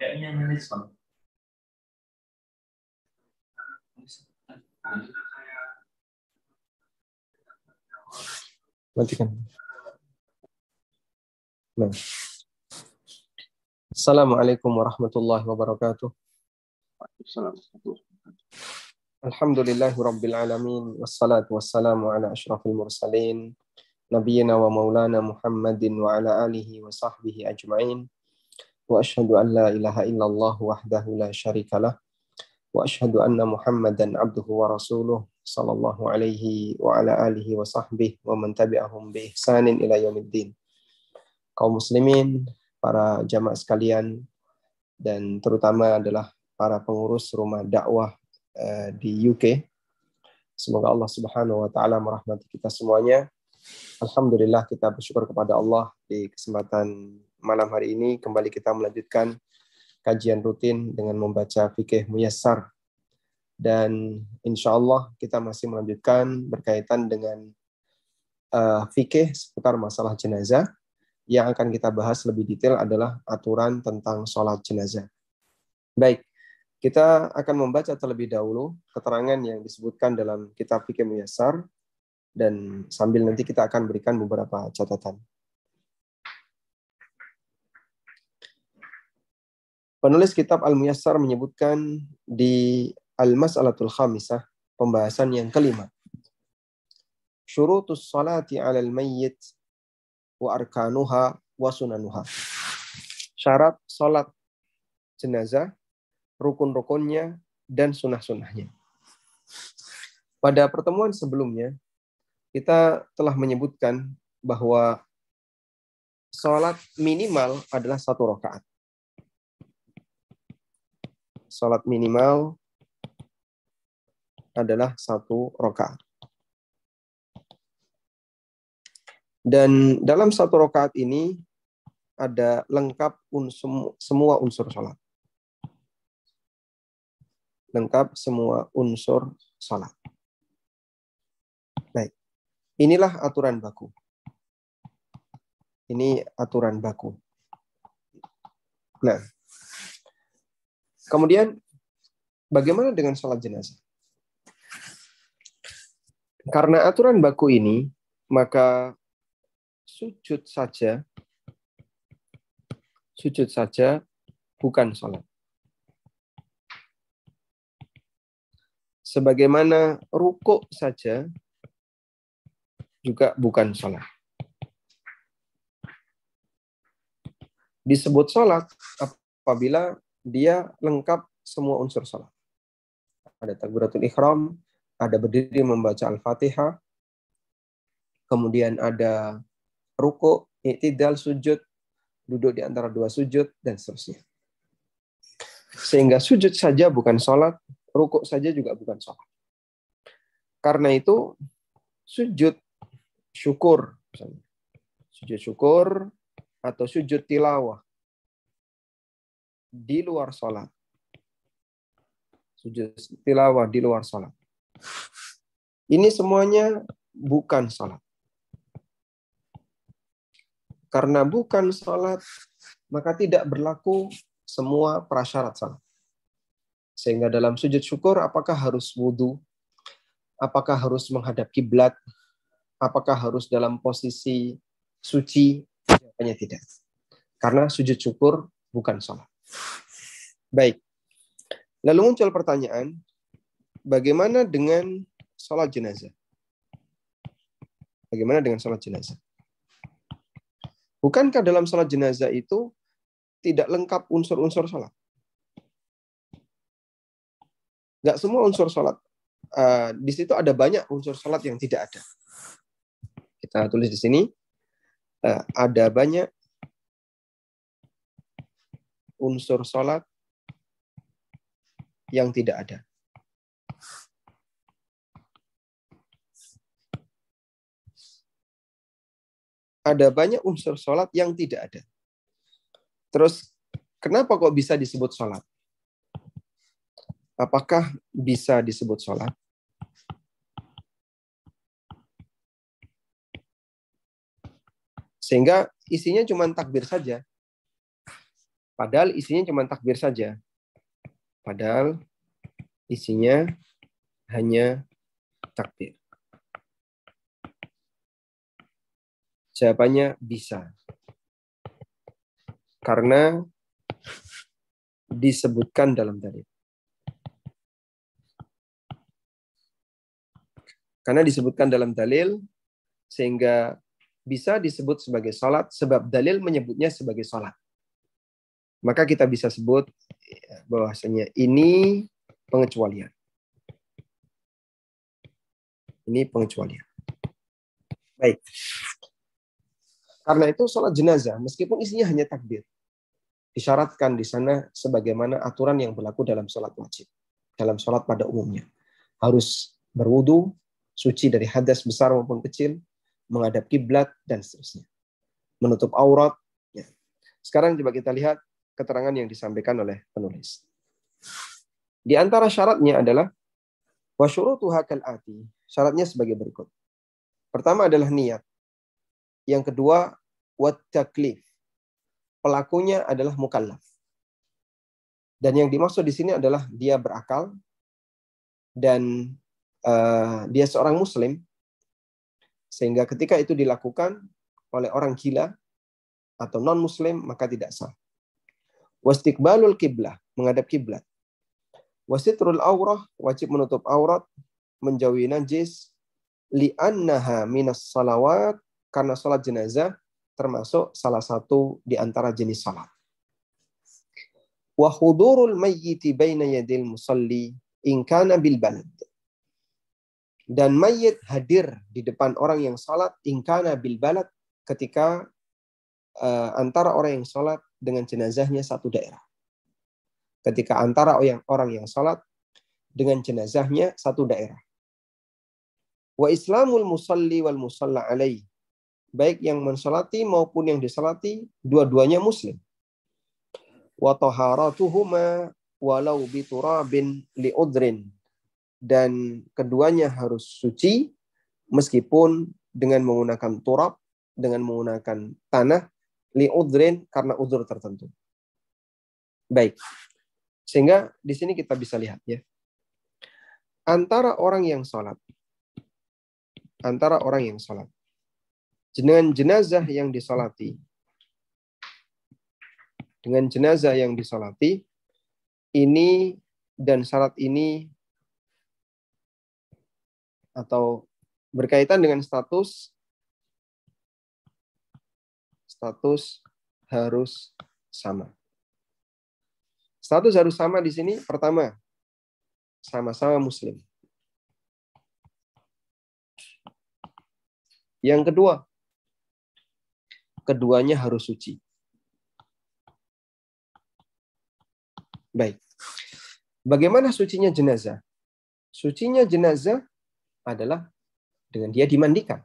pakainya nulis bang. Matikan. Nah. Assalamualaikum warahmatullahi wabarakatuh. Alhamdulillahi rabbil alamin wassalatu wassalamu ala asyrafil mursalin nabiyina wa maulana Muhammadin wa ala alihi wa sahbihi ajma'in wa la ilaha illallah wahdahu la syarikalah wa ashhadu anna Muhammadan abduhu wa rasuluh sallallahu alaihi wa ala alihi wa sahbihi wa man tabi'ahum bi ihsanin ila yaumiddin. Kaum muslimin, para jamaah sekalian dan terutama adalah para pengurus rumah dakwah uh, di UK. Semoga Allah Subhanahu wa taala merahmati kita semuanya Alhamdulillah kita bersyukur kepada Allah di kesempatan malam hari ini kembali kita melanjutkan kajian rutin dengan membaca fikih muyassar dan insya Allah kita masih melanjutkan berkaitan dengan uh, fikih seputar masalah jenazah yang akan kita bahas lebih detail adalah aturan tentang sholat jenazah. Baik, kita akan membaca terlebih dahulu keterangan yang disebutkan dalam kitab fikih muyassar dan sambil nanti kita akan berikan beberapa catatan. Penulis kitab Al-Muyassar menyebutkan di Al-Mas'alatul Khamisah, pembahasan yang kelima. Syurutus salati alal mayyit wa arkanuha wa sunanuha. Syarat salat jenazah, rukun-rukunnya, dan sunah-sunahnya. Pada pertemuan sebelumnya, kita telah menyebutkan bahwa sholat minimal adalah satu rakaat. Sholat minimal adalah satu rakaat. Dan dalam satu rakaat ini ada lengkap unsur, semua unsur sholat. Lengkap semua unsur sholat. Inilah aturan baku. Ini aturan baku. Nah, kemudian bagaimana dengan sholat jenazah? Karena aturan baku ini, maka sujud saja, sujud saja bukan sholat. Sebagaimana rukuk saja juga bukan sholat. Disebut sholat apabila dia lengkap semua unsur sholat. Ada takbiratul ikhram, ada berdiri membaca Al-Fatihah, kemudian ada ruku, i'tidal, sujud, duduk di antara dua sujud, dan seterusnya. Sehingga sujud saja bukan sholat, ruku saja juga bukan sholat. Karena itu, sujud syukur. Sujud syukur atau sujud tilawah di luar sholat. Sujud tilawah di luar sholat. Ini semuanya bukan sholat. Karena bukan sholat, maka tidak berlaku semua prasyarat sholat. Sehingga dalam sujud syukur, apakah harus wudhu? Apakah harus menghadap kiblat? apakah harus dalam posisi suci? Jawabannya tidak. Karena sujud syukur bukan sholat. Baik. Lalu muncul pertanyaan, bagaimana dengan sholat jenazah? Bagaimana dengan sholat jenazah? Bukankah dalam sholat jenazah itu tidak lengkap unsur-unsur sholat? Gak semua unsur sholat. Uh, di situ ada banyak unsur sholat yang tidak ada. Kita tulis di sini uh, ada banyak unsur sholat yang tidak ada. Ada banyak unsur sholat yang tidak ada. Terus, kenapa kok bisa disebut sholat? Apakah bisa disebut sholat? Sehingga isinya cuma takbir saja. Padahal isinya cuma takbir saja. Padahal isinya hanya takbir. Jawabannya bisa. Karena disebutkan dalam dalil. Karena disebutkan dalam dalil sehingga bisa disebut sebagai salat sebab dalil menyebutnya sebagai salat. Maka kita bisa sebut bahwasanya ini pengecualian. Ini pengecualian. Baik. Karena itu sholat jenazah, meskipun isinya hanya takbir, disyaratkan di sana sebagaimana aturan yang berlaku dalam sholat wajib, dalam sholat pada umumnya. Harus berwudu, suci dari hadas besar maupun kecil, menghadap kiblat dan seterusnya. Menutup aurat. Ya. Sekarang coba kita lihat keterangan yang disampaikan oleh penulis. Di antara syaratnya adalah wasyurutuha ati. Syaratnya sebagai berikut. Pertama adalah niat. Yang kedua wat taklif. Pelakunya adalah mukallaf. Dan yang dimaksud di sini adalah dia berakal dan uh, dia seorang muslim sehingga ketika itu dilakukan oleh orang gila atau non muslim maka tidak sah. Wastiqbalul kiblah, menghadap kiblat. Wasitrul aurah, wajib menutup aurat, menjauhi najis, li'annaha minas salawat, karena sholat jenazah termasuk salah satu di antara jenis salat. Wa hudurul mayyiti baina yadil musalli in kana bil balad. Dan mayit hadir di depan orang yang salat in kana bil balad ketika uh, antara orang yang salat dengan jenazahnya satu daerah. Ketika antara orang yang salat dengan jenazahnya satu daerah. Wa islamul musalli wal musalla alaih baik yang mensolati maupun yang disolati, dua-duanya muslim. Wa taharatuhuma walau biturabin liudrin. Dan keduanya harus suci meskipun dengan menggunakan turab, dengan menggunakan tanah, liudrin karena uzur tertentu. Baik. Sehingga di sini kita bisa lihat ya. Antara orang yang sholat, antara orang yang sholat, dengan jenazah yang disolati. Dengan jenazah yang disolati, ini dan syarat ini atau berkaitan dengan status status harus sama. Status harus sama di sini pertama sama-sama muslim. Yang kedua, keduanya harus suci. Baik. Bagaimana sucinya jenazah? Sucinya jenazah adalah dengan dia dimandikan.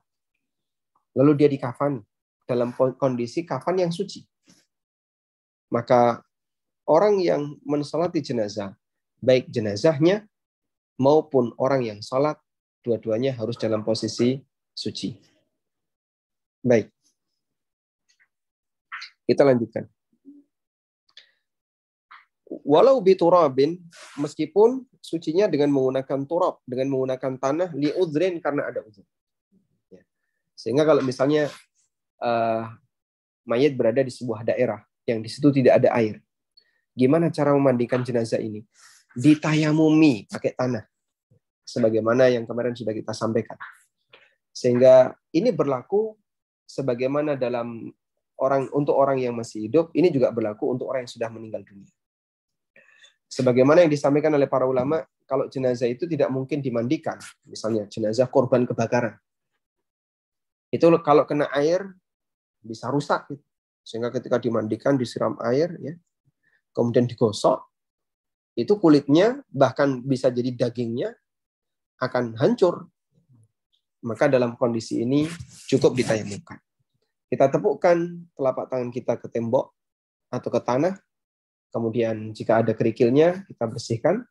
Lalu dia dikafan dalam kondisi kafan yang suci. Maka orang yang mensolati jenazah, baik jenazahnya maupun orang yang sholat, dua-duanya harus dalam posisi suci. Baik. Kita lanjutkan. Walau biturabin, meskipun sucinya dengan menggunakan turab, dengan menggunakan tanah, li udrin karena ada uzur. Ya. Sehingga kalau misalnya uh, mayat berada di sebuah daerah yang di situ tidak ada air, gimana cara memandikan jenazah ini? Ditayamumi pakai tanah, sebagaimana yang kemarin sudah kita sampaikan. Sehingga ini berlaku sebagaimana dalam orang untuk orang yang masih hidup, ini juga berlaku untuk orang yang sudah meninggal dunia. Sebagaimana yang disampaikan oleh para ulama, kalau jenazah itu tidak mungkin dimandikan, misalnya jenazah korban kebakaran. Itu kalau kena air bisa rusak Sehingga ketika dimandikan disiram air ya. Kemudian digosok, itu kulitnya bahkan bisa jadi dagingnya akan hancur. Maka dalam kondisi ini cukup ditayamukan. Kita tepukkan telapak tangan kita ke tembok atau ke tanah. Kemudian jika ada kerikilnya, kita bersihkan.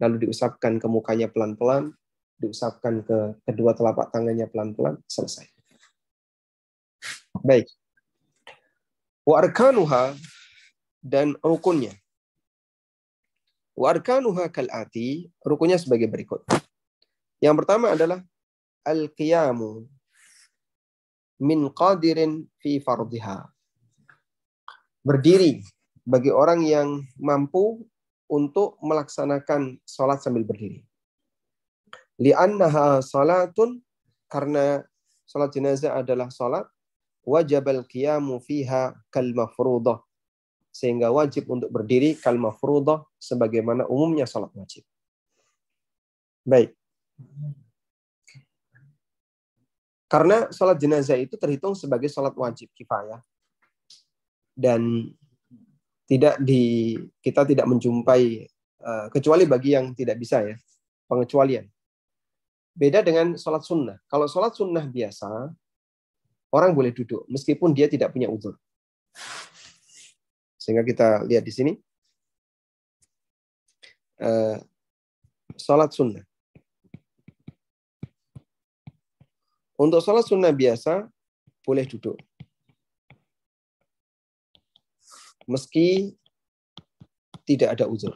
Lalu diusapkan ke mukanya pelan-pelan. Diusapkan ke kedua telapak tangannya pelan-pelan. Selesai. Baik. Wa arkanuha dan rukunnya. Warkanuha kal'ati, rukunnya sebagai berikut. Yang pertama adalah al-qiyamu min qadirin fi fardiha. Berdiri bagi orang yang mampu untuk melaksanakan sholat sambil berdiri. Li'annaha salatun karena sholat jenazah adalah sholat wajib al-qiyamu fiha kal mafruḍah sehingga wajib untuk berdiri kal mafruḍah sebagaimana umumnya salat wajib. Baik. Karena salat jenazah itu terhitung sebagai salat wajib kifayah dan tidak di kita tidak menjumpai uh, kecuali bagi yang tidak bisa ya pengecualian. Beda dengan sholat sunnah. Kalau sholat sunnah biasa, orang boleh duduk meskipun dia tidak punya udur. Sehingga kita lihat di sini. Uh, sholat sunnah. Untuk sholat sunnah biasa, boleh duduk. Meski tidak ada uzur.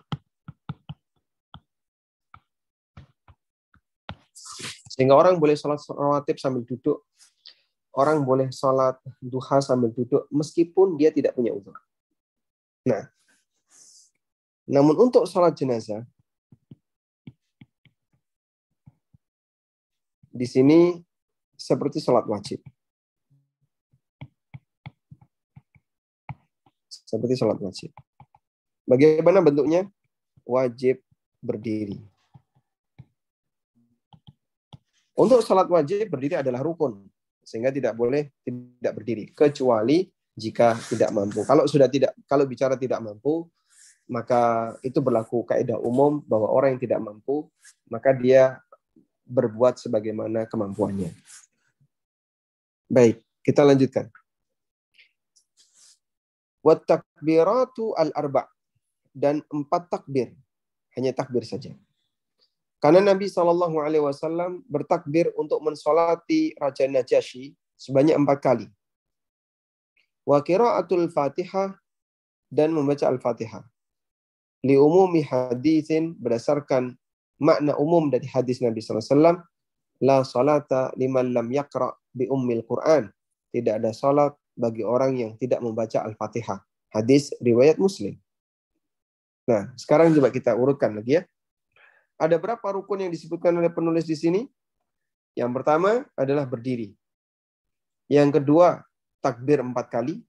Sehingga orang boleh sholat rawatib sambil duduk. Orang boleh sholat duha sambil duduk, meskipun dia tidak punya uzur. Nah, namun untuk sholat jenazah, di sini seperti sholat wajib. Seperti sholat wajib. Bagaimana bentuknya? Wajib berdiri. Untuk sholat wajib berdiri adalah rukun, sehingga tidak boleh tidak berdiri, kecuali jika tidak mampu. Kalau sudah tidak, kalau bicara tidak mampu, maka itu berlaku kaidah umum bahwa orang yang tidak mampu, maka dia berbuat sebagaimana kemampuannya. Baik, kita lanjutkan. Wat takbiratu al-arba' dan empat takbir. Hanya takbir saja. Karena Nabi Shallallahu Alaihi Wasallam bertakbir untuk mensolati Raja Najasyi sebanyak empat kali wa qiraatul Fatihah dan membaca Al-Fatihah. Li umumi hadisin berdasarkan makna umum dari hadis Nabi SAW, la salata liman lam yaqra bi ummil Quran. Tidak ada salat bagi orang yang tidak membaca Al-Fatihah. Hadis riwayat Muslim. Nah, sekarang coba kita urutkan lagi ya. Ada berapa rukun yang disebutkan oleh penulis di sini? Yang pertama adalah berdiri. Yang kedua, takbir empat kali.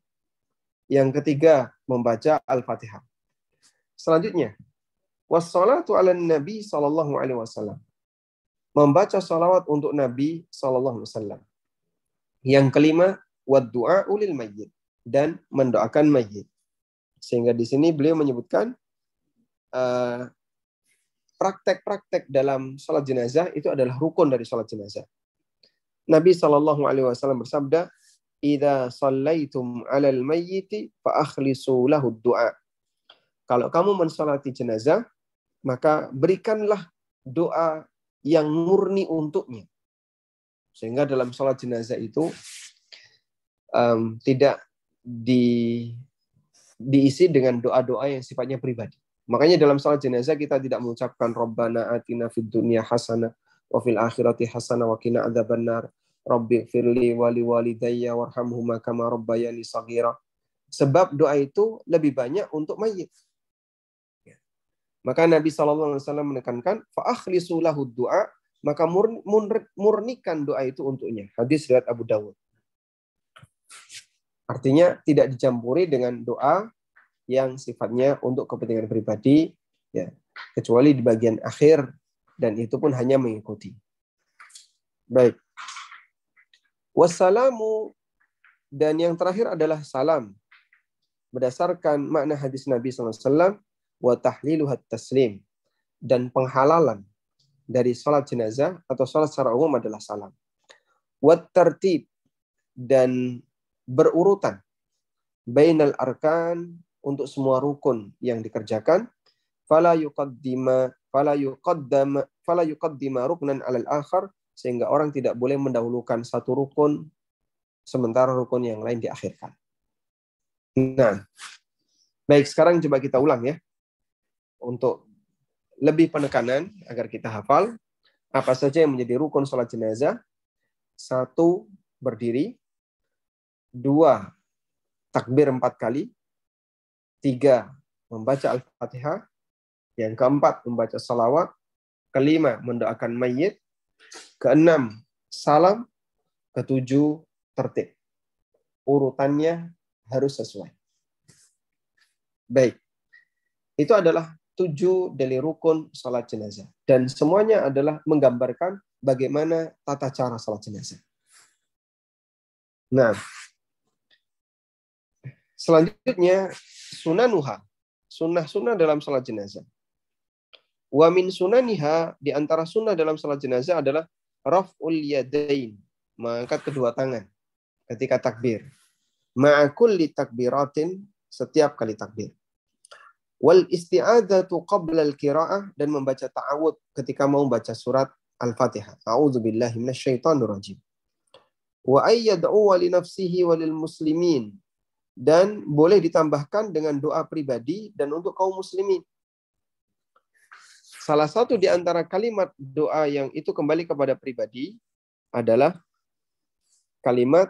Yang ketiga, membaca Al-Fatihah. Selanjutnya, wassalatu ala Nabi sallallahu alaihi wasallam. Membaca salawat untuk Nabi sallallahu alaihi wasallam. Yang kelima, waddu'a ulil mayyit dan mendoakan mayit. Sehingga di sini beliau menyebutkan uh, praktek-praktek dalam sholat jenazah itu adalah rukun dari sholat jenazah. Nabi Shallallahu Alaihi Wasallam bersabda, idza sallaitum 'alal mayyiti fa akhlisu lahu du'a. Kalau kamu mensalati jenazah, maka berikanlah doa yang murni untuknya. Sehingga dalam salat jenazah itu um, tidak di, diisi dengan doa-doa yang sifatnya pribadi. Makanya dalam salat jenazah kita tidak mengucapkan Rabbana atina fid dunya hasanah wa fil akhirati hasanah wa qina adzabannar Rabbi firli wali walidayya warhamhuma kama rabbayani saghira. Sebab doa itu lebih banyak untuk mayit. Maka Nabi SAW menekankan, fa'akhlisu lahu doa, maka murnikan doa itu untuknya. Hadis riwayat Abu Dawud. Artinya tidak dicampuri dengan doa yang sifatnya untuk kepentingan pribadi, ya kecuali di bagian akhir dan itu pun hanya mengikuti. Baik. Wassalamu dan yang terakhir adalah salam. Berdasarkan makna hadis Nabi SAW, wa tahliluhat taslim. Dan penghalalan dari sholat jenazah atau sholat secara umum adalah salam. Wat tertib dan berurutan bainal arkan untuk semua rukun yang dikerjakan fala yuqaddima fala yuqaddama fala yuqaddima ruknan alal akhar sehingga orang tidak boleh mendahulukan satu rukun sementara rukun yang lain diakhirkan. Nah, Baik, sekarang coba kita ulang ya. Untuk lebih penekanan agar kita hafal apa saja yang menjadi rukun sholat jenazah. Satu, berdiri. Dua, takbir empat kali. Tiga, membaca Al-Fatihah. Yang keempat, membaca salawat. Kelima, mendoakan mayit. Keenam, salam. Ketujuh, tertib. Urutannya harus sesuai. Baik. Itu adalah tujuh dari rukun salat jenazah. Dan semuanya adalah menggambarkan bagaimana tata cara salat jenazah. Nah, selanjutnya sunanuha. Sunnah-sunnah dalam salat jenazah. Wa min sunaniha di antara sunnah dalam salat jenazah adalah raf'ul yadain, mengangkat kedua tangan ketika takbir. Ma'akulli takbiratin setiap kali takbir. Wal isti'adzatu qabla al-qira'ah dan membaca ta'awud ketika mau baca surat Al-Fatihah. A'udzu billahi minasyaitonir rajim. Wa ayyad'u li nafsihi wa lil muslimin dan boleh ditambahkan dengan doa pribadi dan untuk kaum muslimin. Salah satu di antara kalimat doa yang itu kembali kepada pribadi adalah kalimat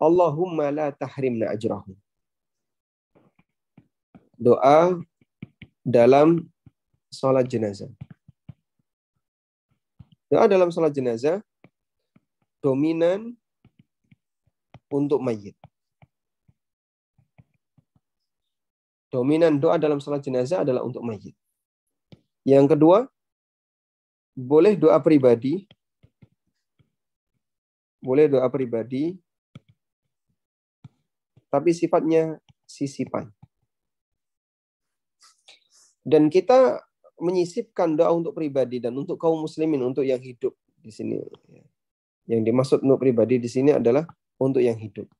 Allahumma la tahrimna ajrahum. Doa dalam sholat jenazah. Doa dalam sholat jenazah dominan untuk mayit. Dominan doa dalam salat jenazah adalah untuk mayit. Yang kedua, boleh doa pribadi. Boleh doa pribadi. Tapi sifatnya sisipan. Dan kita menyisipkan doa untuk pribadi dan untuk kaum muslimin, untuk yang hidup di sini. Yang dimaksud untuk pribadi di sini adalah untuk yang hidup.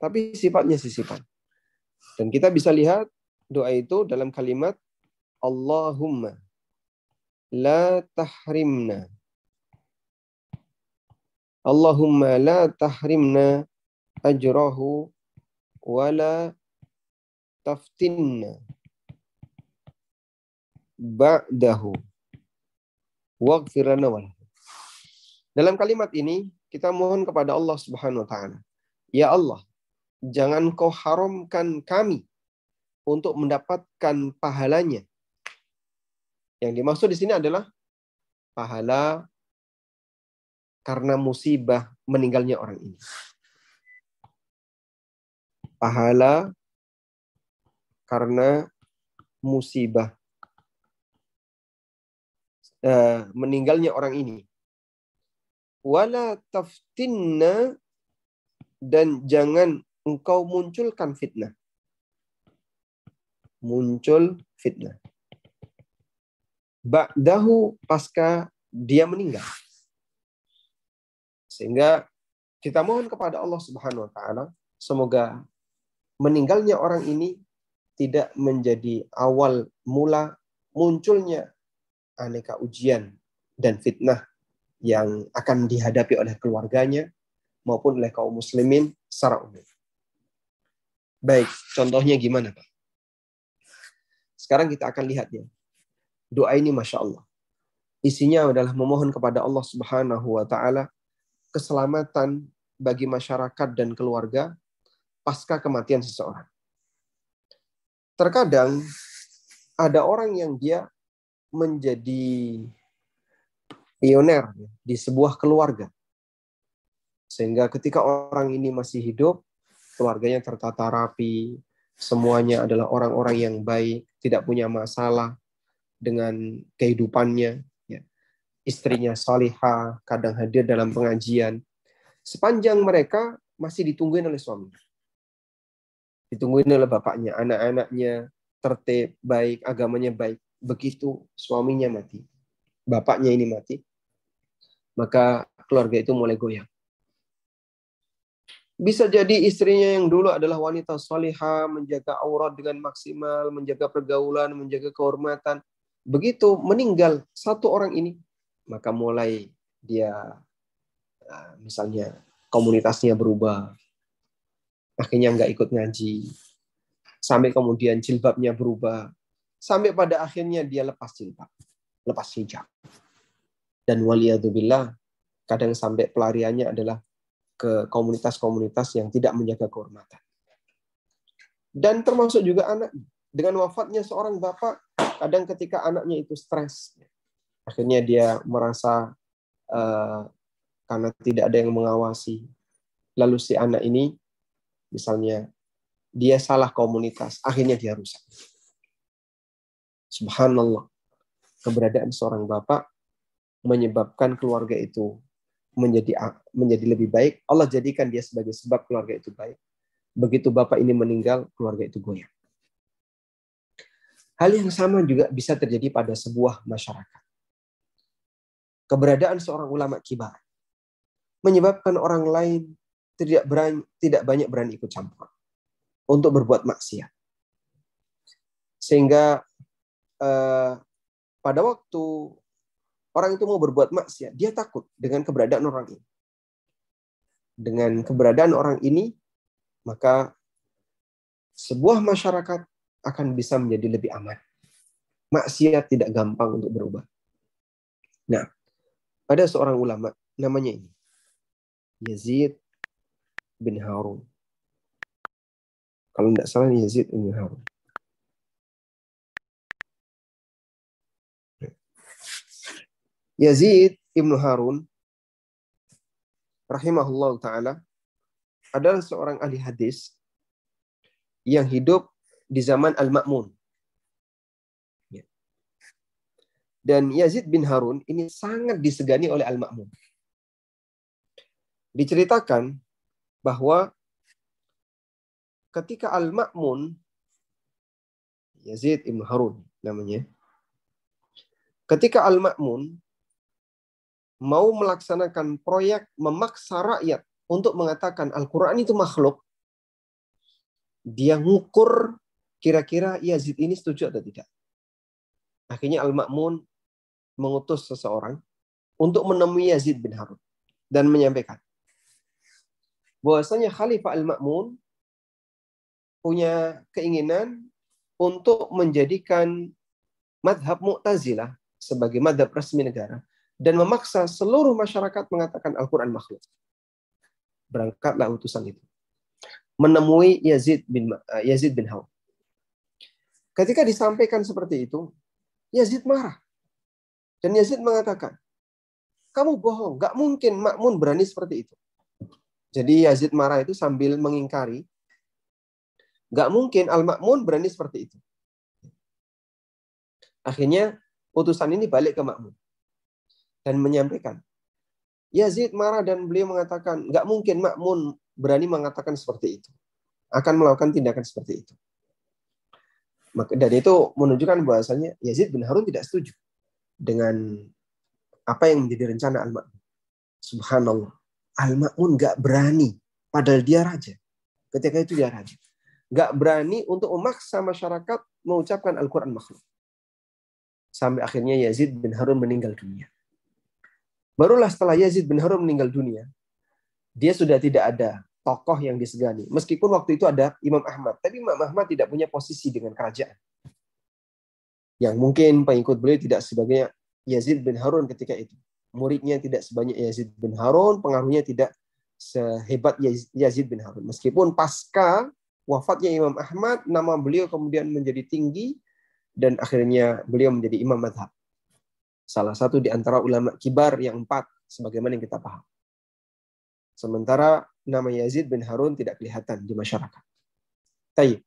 Tapi sifatnya sisipan. Dan kita bisa lihat doa itu dalam kalimat Allahumma la tahrimna. Allahumma la tahrimna ajrahu wala taftinna ba'dahu waghfir lana Dalam kalimat ini kita mohon kepada Allah Subhanahu wa taala. Ya Allah, jangan kau haramkan kami untuk mendapatkan pahalanya. Yang dimaksud di sini adalah pahala karena musibah meninggalnya orang ini. Pahala karena musibah uh, meninggalnya orang ini. Wala taftinna dan jangan engkau munculkan fitnah. Muncul fitnah. Ba'dahu pasca dia meninggal. Sehingga kita mohon kepada Allah Subhanahu wa taala semoga meninggalnya orang ini tidak menjadi awal mula munculnya aneka ujian dan fitnah yang akan dihadapi oleh keluarganya maupun oleh kaum muslimin secara umum. Baik, contohnya gimana Pak? Sekarang kita akan lihat ya. Doa ini Masya Allah. Isinya adalah memohon kepada Allah Subhanahu wa Ta'ala keselamatan bagi masyarakat dan keluarga pasca kematian seseorang. Terkadang ada orang yang dia menjadi pioner di sebuah keluarga. Sehingga ketika orang ini masih hidup, keluarganya tertata rapi, semuanya adalah orang-orang yang baik, tidak punya masalah dengan kehidupannya. Ya. Istrinya salihah, kadang hadir dalam pengajian. Sepanjang mereka masih ditungguin oleh suami. Ditungguin oleh bapaknya, anak-anaknya tertib, baik, agamanya baik. Begitu suaminya mati, bapaknya ini mati, maka keluarga itu mulai goyang. Bisa jadi istrinya yang dulu adalah wanita salihah, menjaga aurat dengan maksimal, menjaga pergaulan, menjaga kehormatan. Begitu meninggal satu orang ini, maka mulai dia ah, misalnya komunitasnya berubah, Akhirnya nggak ikut ngaji. Sampai kemudian jilbabnya berubah. Sampai pada akhirnya dia lepas jilbab. Lepas hijab. Dan waliyadzubillah, kadang sampai pelariannya adalah ke komunitas-komunitas yang tidak menjaga kehormatan. Dan termasuk juga anak. Dengan wafatnya seorang bapak, kadang ketika anaknya itu stres, akhirnya dia merasa uh, karena tidak ada yang mengawasi. Lalu si anak ini, misalnya, dia salah komunitas, akhirnya dia rusak. Subhanallah. Keberadaan seorang bapak menyebabkan keluarga itu menjadi menjadi lebih baik. Allah jadikan dia sebagai sebab keluarga itu baik. Begitu bapak ini meninggal, keluarga itu goyah. Hal yang sama juga bisa terjadi pada sebuah masyarakat. Keberadaan seorang ulama kibar menyebabkan orang lain tidak berani, tidak banyak berani ikut campur untuk berbuat maksiat. Sehingga eh, pada waktu orang itu mau berbuat maksiat, dia takut dengan keberadaan orang ini. Dengan keberadaan orang ini, maka sebuah masyarakat akan bisa menjadi lebih aman. Maksiat tidak gampang untuk berubah. Nah, ada seorang ulama namanya ini Yazid bin Harun. Kalau tidak salah Yazid bin Harun. Yazid ibnu Harun rahimahullah taala adalah seorang ahli hadis yang hidup di zaman Al-Ma'mun. Ya. Dan Yazid bin Harun ini sangat disegani oleh Al-Ma'mun diceritakan bahwa ketika Al-Ma'mun Yazid Ibn Harun namanya ketika Al-Ma'mun mau melaksanakan proyek memaksa rakyat untuk mengatakan Al-Quran itu makhluk dia ngukur kira-kira Yazid ini setuju atau tidak? Akhirnya Al-Ma'mun mengutus seseorang untuk menemui Yazid bin Harun dan menyampaikan bahwasanya Khalifah Al-Ma'mun punya keinginan untuk menjadikan madhab Mu'tazilah sebagai madhab resmi negara dan memaksa seluruh masyarakat mengatakan Al-Quran makhluk. Berangkatlah utusan itu. Menemui Yazid bin uh, Yazid bin Haw. Ketika disampaikan seperti itu, Yazid marah. Dan Yazid mengatakan, kamu bohong, gak mungkin Makmun berani seperti itu. Jadi Yazid marah itu sambil mengingkari. Gak mungkin Al-Ma'mun berani seperti itu. Akhirnya utusan ini balik ke Ma'mun. Dan menyampaikan. Yazid marah dan beliau mengatakan, gak mungkin Ma'mun berani mengatakan seperti itu. Akan melakukan tindakan seperti itu. Dan itu menunjukkan bahwasanya Yazid bin Harun tidak setuju dengan apa yang menjadi rencana Al-Ma'mun. Subhanallah. Al-Ma'mun gak berani. Padahal dia raja. Ketika itu dia raja. Gak berani untuk memaksa masyarakat mengucapkan Al-Quran makhluk. Sampai akhirnya Yazid bin Harun meninggal dunia. Barulah setelah Yazid bin Harun meninggal dunia, dia sudah tidak ada tokoh yang disegani. Meskipun waktu itu ada Imam Ahmad, tapi Imam Ahmad tidak punya posisi dengan kerajaan. Yang mungkin pengikut beliau tidak sebagai Yazid bin Harun ketika itu muridnya tidak sebanyak Yazid bin Harun, pengaruhnya tidak sehebat Yazid bin Harun. Meskipun pasca wafatnya Imam Ahmad, nama beliau kemudian menjadi tinggi dan akhirnya beliau menjadi imam madhab. Salah satu di antara ulama kibar yang empat, sebagaimana yang kita paham. Sementara nama Yazid bin Harun tidak kelihatan di masyarakat. Tayyip.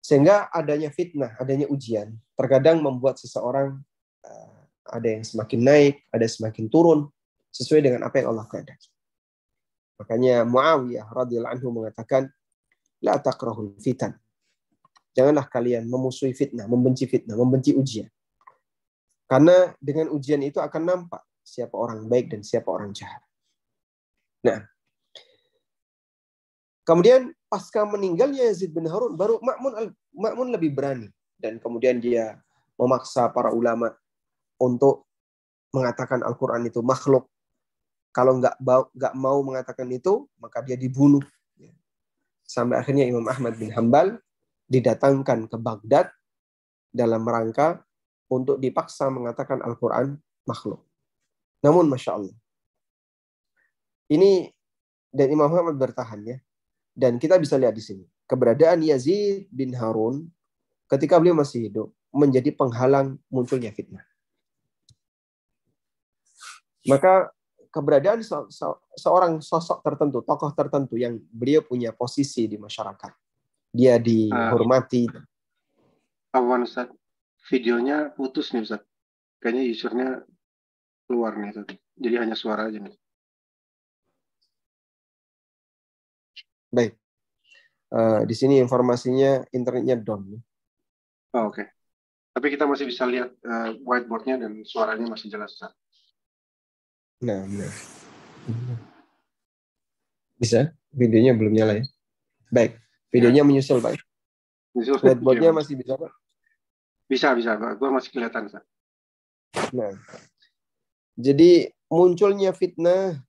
Sehingga adanya fitnah, adanya ujian, terkadang membuat seseorang eh, ada yang semakin naik, ada yang semakin turun sesuai dengan apa yang Allah kehendaki. Makanya Muawiyah radhiyallahu anhu mengatakan, la takrahul fitan. Janganlah kalian memusuhi fitnah, membenci fitnah, membenci ujian. Karena dengan ujian itu akan nampak siapa orang baik dan siapa orang jahat. Nah, kemudian pasca meninggalnya Yazid bin Harun, baru Makmun lebih berani dan kemudian dia memaksa para ulama untuk mengatakan Al-Quran itu makhluk. Kalau nggak nggak mau mengatakan itu, maka dia dibunuh. Sampai akhirnya Imam Ahmad bin Hambal didatangkan ke Baghdad dalam rangka untuk dipaksa mengatakan Al-Quran makhluk. Namun Masya Allah. Ini dan Imam Ahmad bertahan ya. Dan kita bisa lihat di sini. Keberadaan Yazid bin Harun ketika beliau masih hidup menjadi penghalang munculnya fitnah. Maka keberadaan seorang sosok tertentu, tokoh tertentu yang beliau punya posisi di masyarakat. Dia dihormati. Uh, videonya putus nih Ustaz. Kayaknya usernya keluar nih Ustaz. Jadi hanya suara aja nih. Baik. Uh, di sini informasinya internetnya down. Oh, Oke. Okay. Tapi kita masih bisa lihat uh, whiteboardnya dan suaranya masih jelas. Ustaz. Nah, benar. Bisa? Videonya belum nyala ya? Baik. Videonya ya. menyusul, Pak. Menyusul. Whiteboardnya masih bisa, Pak? Bisa, bisa. Gue masih kelihatan, Pak. Nah. Jadi munculnya fitnah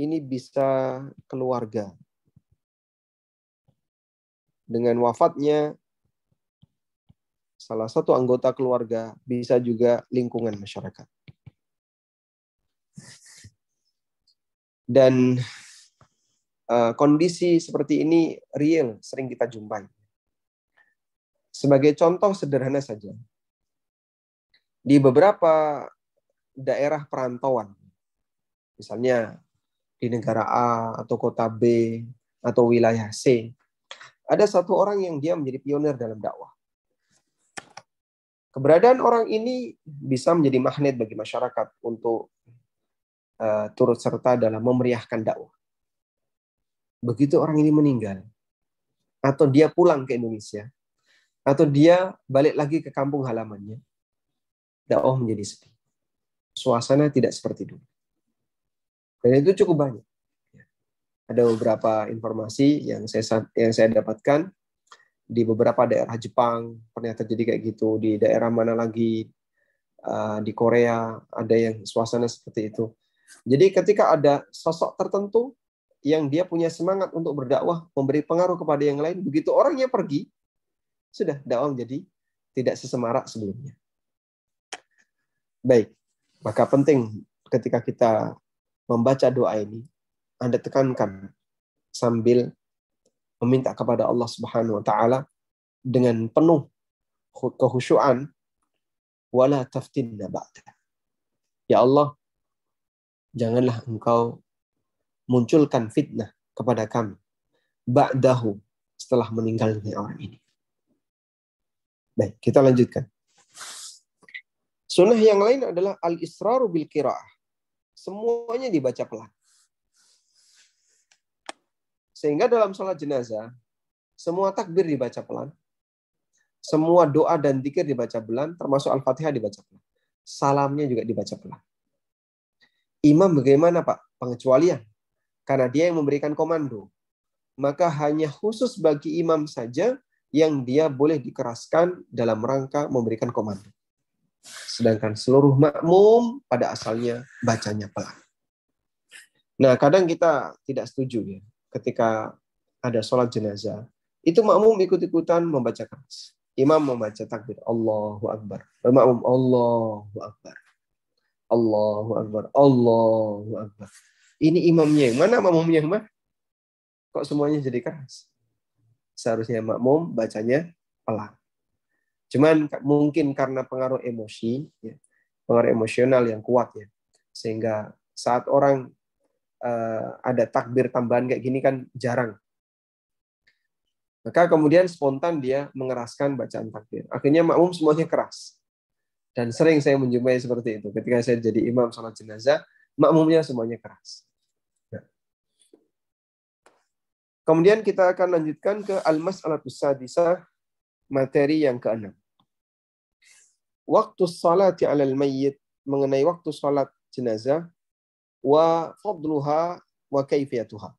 ini bisa keluarga. Dengan wafatnya salah satu anggota keluarga, bisa juga lingkungan masyarakat. Dan uh, kondisi seperti ini real, sering kita jumpai. Sebagai contoh sederhana saja, di beberapa daerah perantauan, misalnya di negara A atau kota B atau wilayah C, ada satu orang yang dia menjadi pionir dalam dakwah. Keberadaan orang ini bisa menjadi magnet bagi masyarakat untuk uh, turut serta dalam memeriahkan dakwah. Begitu orang ini meninggal, atau dia pulang ke Indonesia, atau dia balik lagi ke kampung halamannya, dakwah menjadi sepi. Suasana tidak seperti dulu. Dan itu cukup banyak. Ada beberapa informasi yang saya yang saya dapatkan di beberapa daerah Jepang pernah terjadi kayak gitu di daerah mana lagi uh, di Korea ada yang suasana seperti itu jadi ketika ada sosok tertentu yang dia punya semangat untuk berdakwah, memberi pengaruh kepada yang lain, begitu orangnya pergi, sudah dakwah menjadi tidak sesemarak sebelumnya. Baik, maka penting ketika kita membaca doa ini, Anda tekankan sambil meminta kepada Allah Subhanahu wa taala dengan penuh kehusuan wala taftinna. Ya Allah, janganlah engkau munculkan fitnah kepada kami ba'dahu setelah meninggalnya orang ini. Baik, kita lanjutkan. Sunnah yang lain adalah al-israru bil qiraah. Semuanya dibaca pelan. Sehingga dalam sholat jenazah, semua takbir dibaca pelan. Semua doa dan dikir dibaca pelan, termasuk Al-Fatihah dibaca pelan. Salamnya juga dibaca pelan. Imam bagaimana Pak? Pengecualian. Karena dia yang memberikan komando. Maka hanya khusus bagi imam saja yang dia boleh dikeraskan dalam rangka memberikan komando. Sedangkan seluruh makmum pada asalnya bacanya pelan. Nah, kadang kita tidak setuju ya ketika ada sholat jenazah. Itu makmum ikut-ikutan membaca keras. Imam membaca takbir Allahu Akbar. Makmum Allahu Akbar. Allahu Akbar, Allahu Akbar. Ini imamnya yang mana, makmumnya yang mana? Kok semuanya jadi keras? Seharusnya makmum bacanya pelan. Cuman mungkin karena pengaruh emosi, ya, pengaruh emosional yang kuat ya, sehingga saat orang uh, ada takbir tambahan kayak gini kan jarang. Maka kemudian spontan dia mengeraskan bacaan takbir. Akhirnya makmum semuanya keras. Dan sering saya menjumpai seperti itu. Ketika saya jadi imam sholat jenazah, makmumnya semuanya keras. Ya. Kemudian kita akan lanjutkan ke al-mas'alatus sadisah, materi yang keenam. Waktu salati alal mayyit, mengenai waktu salat jenazah, wa fadluha wa kaifiyatuha.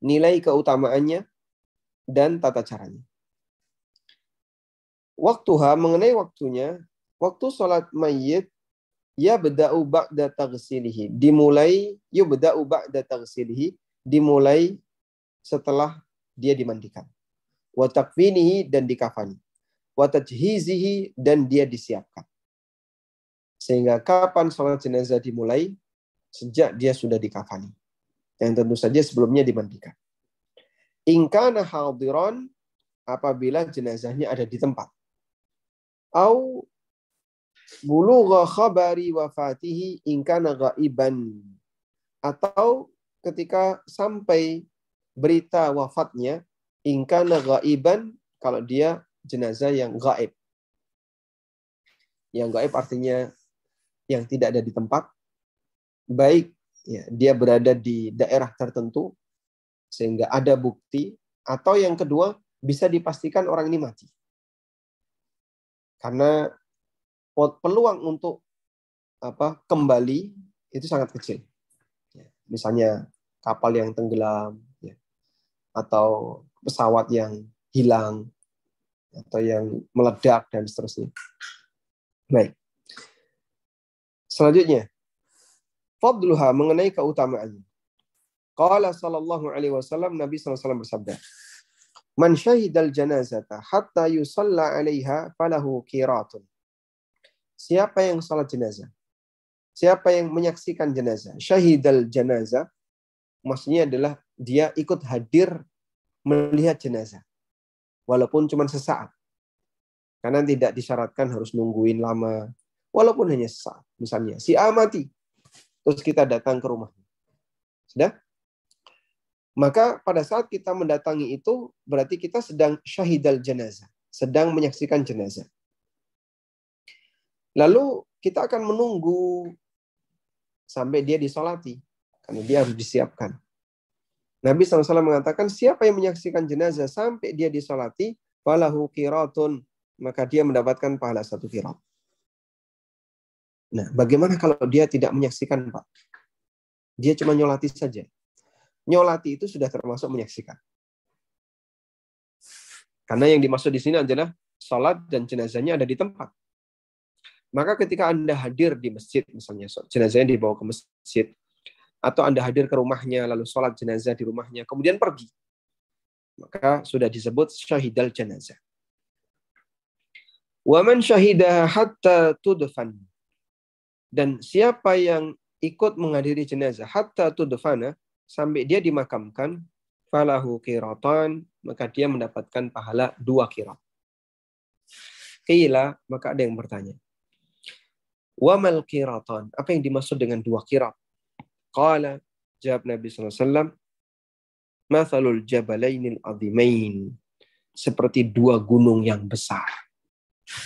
Nilai keutamaannya dan tata caranya. Waktuha mengenai waktunya waktu sholat mayit ya beda'u ba'da taghsilihi. Dimulai beda'u ba'da taghsilihi. Dimulai setelah dia dimandikan. Wa takfinihi dan dikafani. Wa tajhizihi dan dia disiapkan. Sehingga kapan sholat jenazah dimulai? Sejak dia sudah dikafani. Yang tentu saja sebelumnya dimandikan. Ingkana hadiron apabila jenazahnya ada di tempat. Au bulugha khabari wafatihi ingkana ghaiban. Atau ketika sampai berita wafatnya ingkana ghaiban kalau dia jenazah yang gaib. Yang gaib artinya yang tidak ada di tempat, baik ya, dia berada di daerah tertentu sehingga ada bukti atau yang kedua bisa dipastikan orang ini mati. Karena peluang untuk apa kembali itu sangat kecil. Ya, misalnya kapal yang tenggelam, atau pesawat yang hilang, atau yang meledak dan seterusnya. Baik. Selanjutnya, fadluha mengenai keutamaannya. Qala sallallahu alaihi wasallam Nabi SAW bersabda, Man syahidal janazata hatta yusalla alaiha falahu kiratun. Siapa yang salat jenazah? Siapa yang menyaksikan jenazah? Syahidal janazah maksudnya adalah dia ikut hadir melihat jenazah. Walaupun cuma sesaat. Karena tidak disyaratkan harus nungguin lama walaupun hanya sesaat. Misalnya, si A mati, terus kita datang ke rumahnya. Sudah? Maka pada saat kita mendatangi itu, berarti kita sedang syahidal jenazah, sedang menyaksikan jenazah. Lalu kita akan menunggu sampai dia disolati, karena dia harus disiapkan. Nabi SAW mengatakan, siapa yang menyaksikan jenazah sampai dia disolati, falahu kiratun, maka dia mendapatkan pahala satu kirat. Nah, bagaimana kalau dia tidak menyaksikan, Pak? Dia cuma nyolati saja. Nyolati itu sudah termasuk menyaksikan. Karena yang dimaksud di sini adalah sholat dan jenazahnya ada di tempat. Maka ketika Anda hadir di masjid, misalnya jenazahnya dibawa ke masjid, atau Anda hadir ke rumahnya, lalu sholat jenazah di rumahnya, kemudian pergi. Maka sudah disebut syahidal jenazah. Waman syahidah hatta tudfan dan siapa yang ikut menghadiri jenazah hatta tudfana sampai dia dimakamkan falahu kiratan maka dia mendapatkan pahala dua kirat. Kila maka ada yang bertanya. Wamal kiratan? Apa yang dimaksud dengan dua kirat? Qala jawab Nabi SAW. Mathalul jabalainil azimain. Seperti dua gunung yang besar.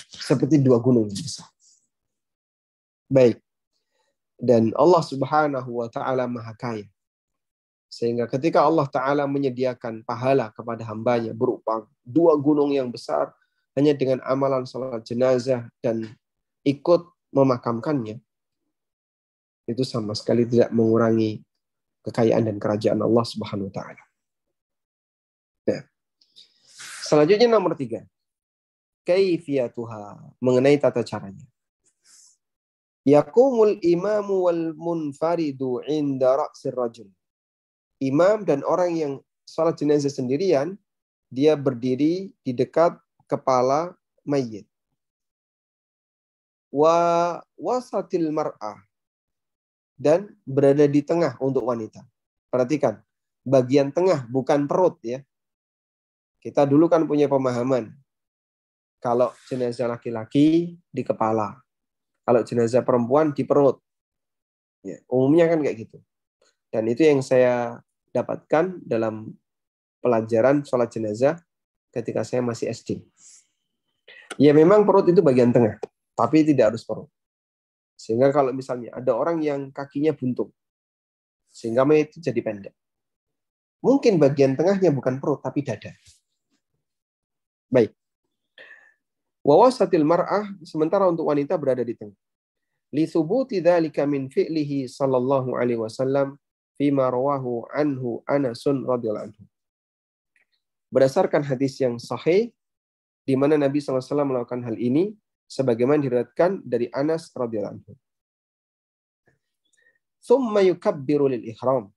Seperti dua gunung yang besar. Baik. Dan Allah Subhanahu wa taala Maha Kaya. Sehingga ketika Allah taala menyediakan pahala kepada hambanya berupa dua gunung yang besar hanya dengan amalan salat jenazah dan ikut memakamkannya, itu sama sekali tidak mengurangi kekayaan dan kerajaan Allah Subhanahu wa taala. Nah. Selanjutnya nomor tiga. Kaifiyatuha. Mengenai tata caranya. Yaqumul imamu wal munfaridu inda ra'sir rajul. Imam dan orang yang salat jenazah sendirian, dia berdiri di dekat kepala mayit. Wa wasatil mar'ah. Dan berada di tengah untuk wanita. Perhatikan, bagian tengah bukan perut ya. Kita dulu kan punya pemahaman. Kalau jenazah laki-laki di kepala, kalau jenazah perempuan di perut. Ya, umumnya kan kayak gitu. Dan itu yang saya dapatkan dalam pelajaran sholat jenazah ketika saya masih SD. Ya memang perut itu bagian tengah, tapi tidak harus perut. Sehingga kalau misalnya ada orang yang kakinya buntung, sehingga itu jadi pendek. Mungkin bagian tengahnya bukan perut, tapi dada. Baik. Wawasatil mar'ah, sementara untuk wanita berada di tengah. Li thubuti dzalika min fi'lihi sallallahu alaihi wasallam fima rawahu anhu Anasun radhiyallahu anhu. Berdasarkan hadis yang sahih di mana Nabi SAW melakukan hal ini sebagaimana diriwayatkan dari Anas radhiyallahu anhu. Thumma yukabbiru lil ihram.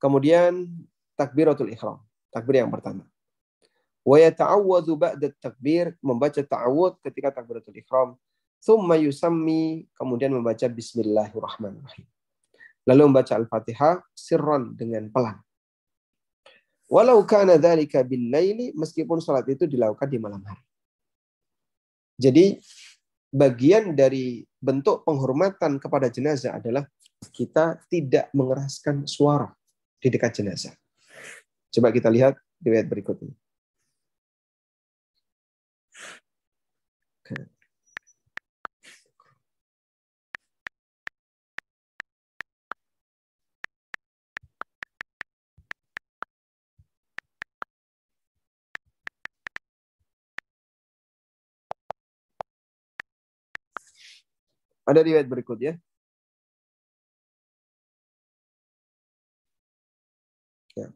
Kemudian takbiratul ihram. Takbir yang pertama. Wa yata'awwadhu ba'da takbir, membaca ta'awud ketika takbiratul ihram. Thumma yusammi, kemudian membaca bismillahirrahmanirrahim. Lalu membaca Al-Fatihah sirran dengan pelan. Walau kana dzalika bil laili meskipun salat itu dilakukan di malam hari. Jadi bagian dari bentuk penghormatan kepada jenazah adalah kita tidak mengeraskan suara di dekat jenazah. Coba kita lihat riwayat berikutnya. Ada riwayat berikutnya. Ya.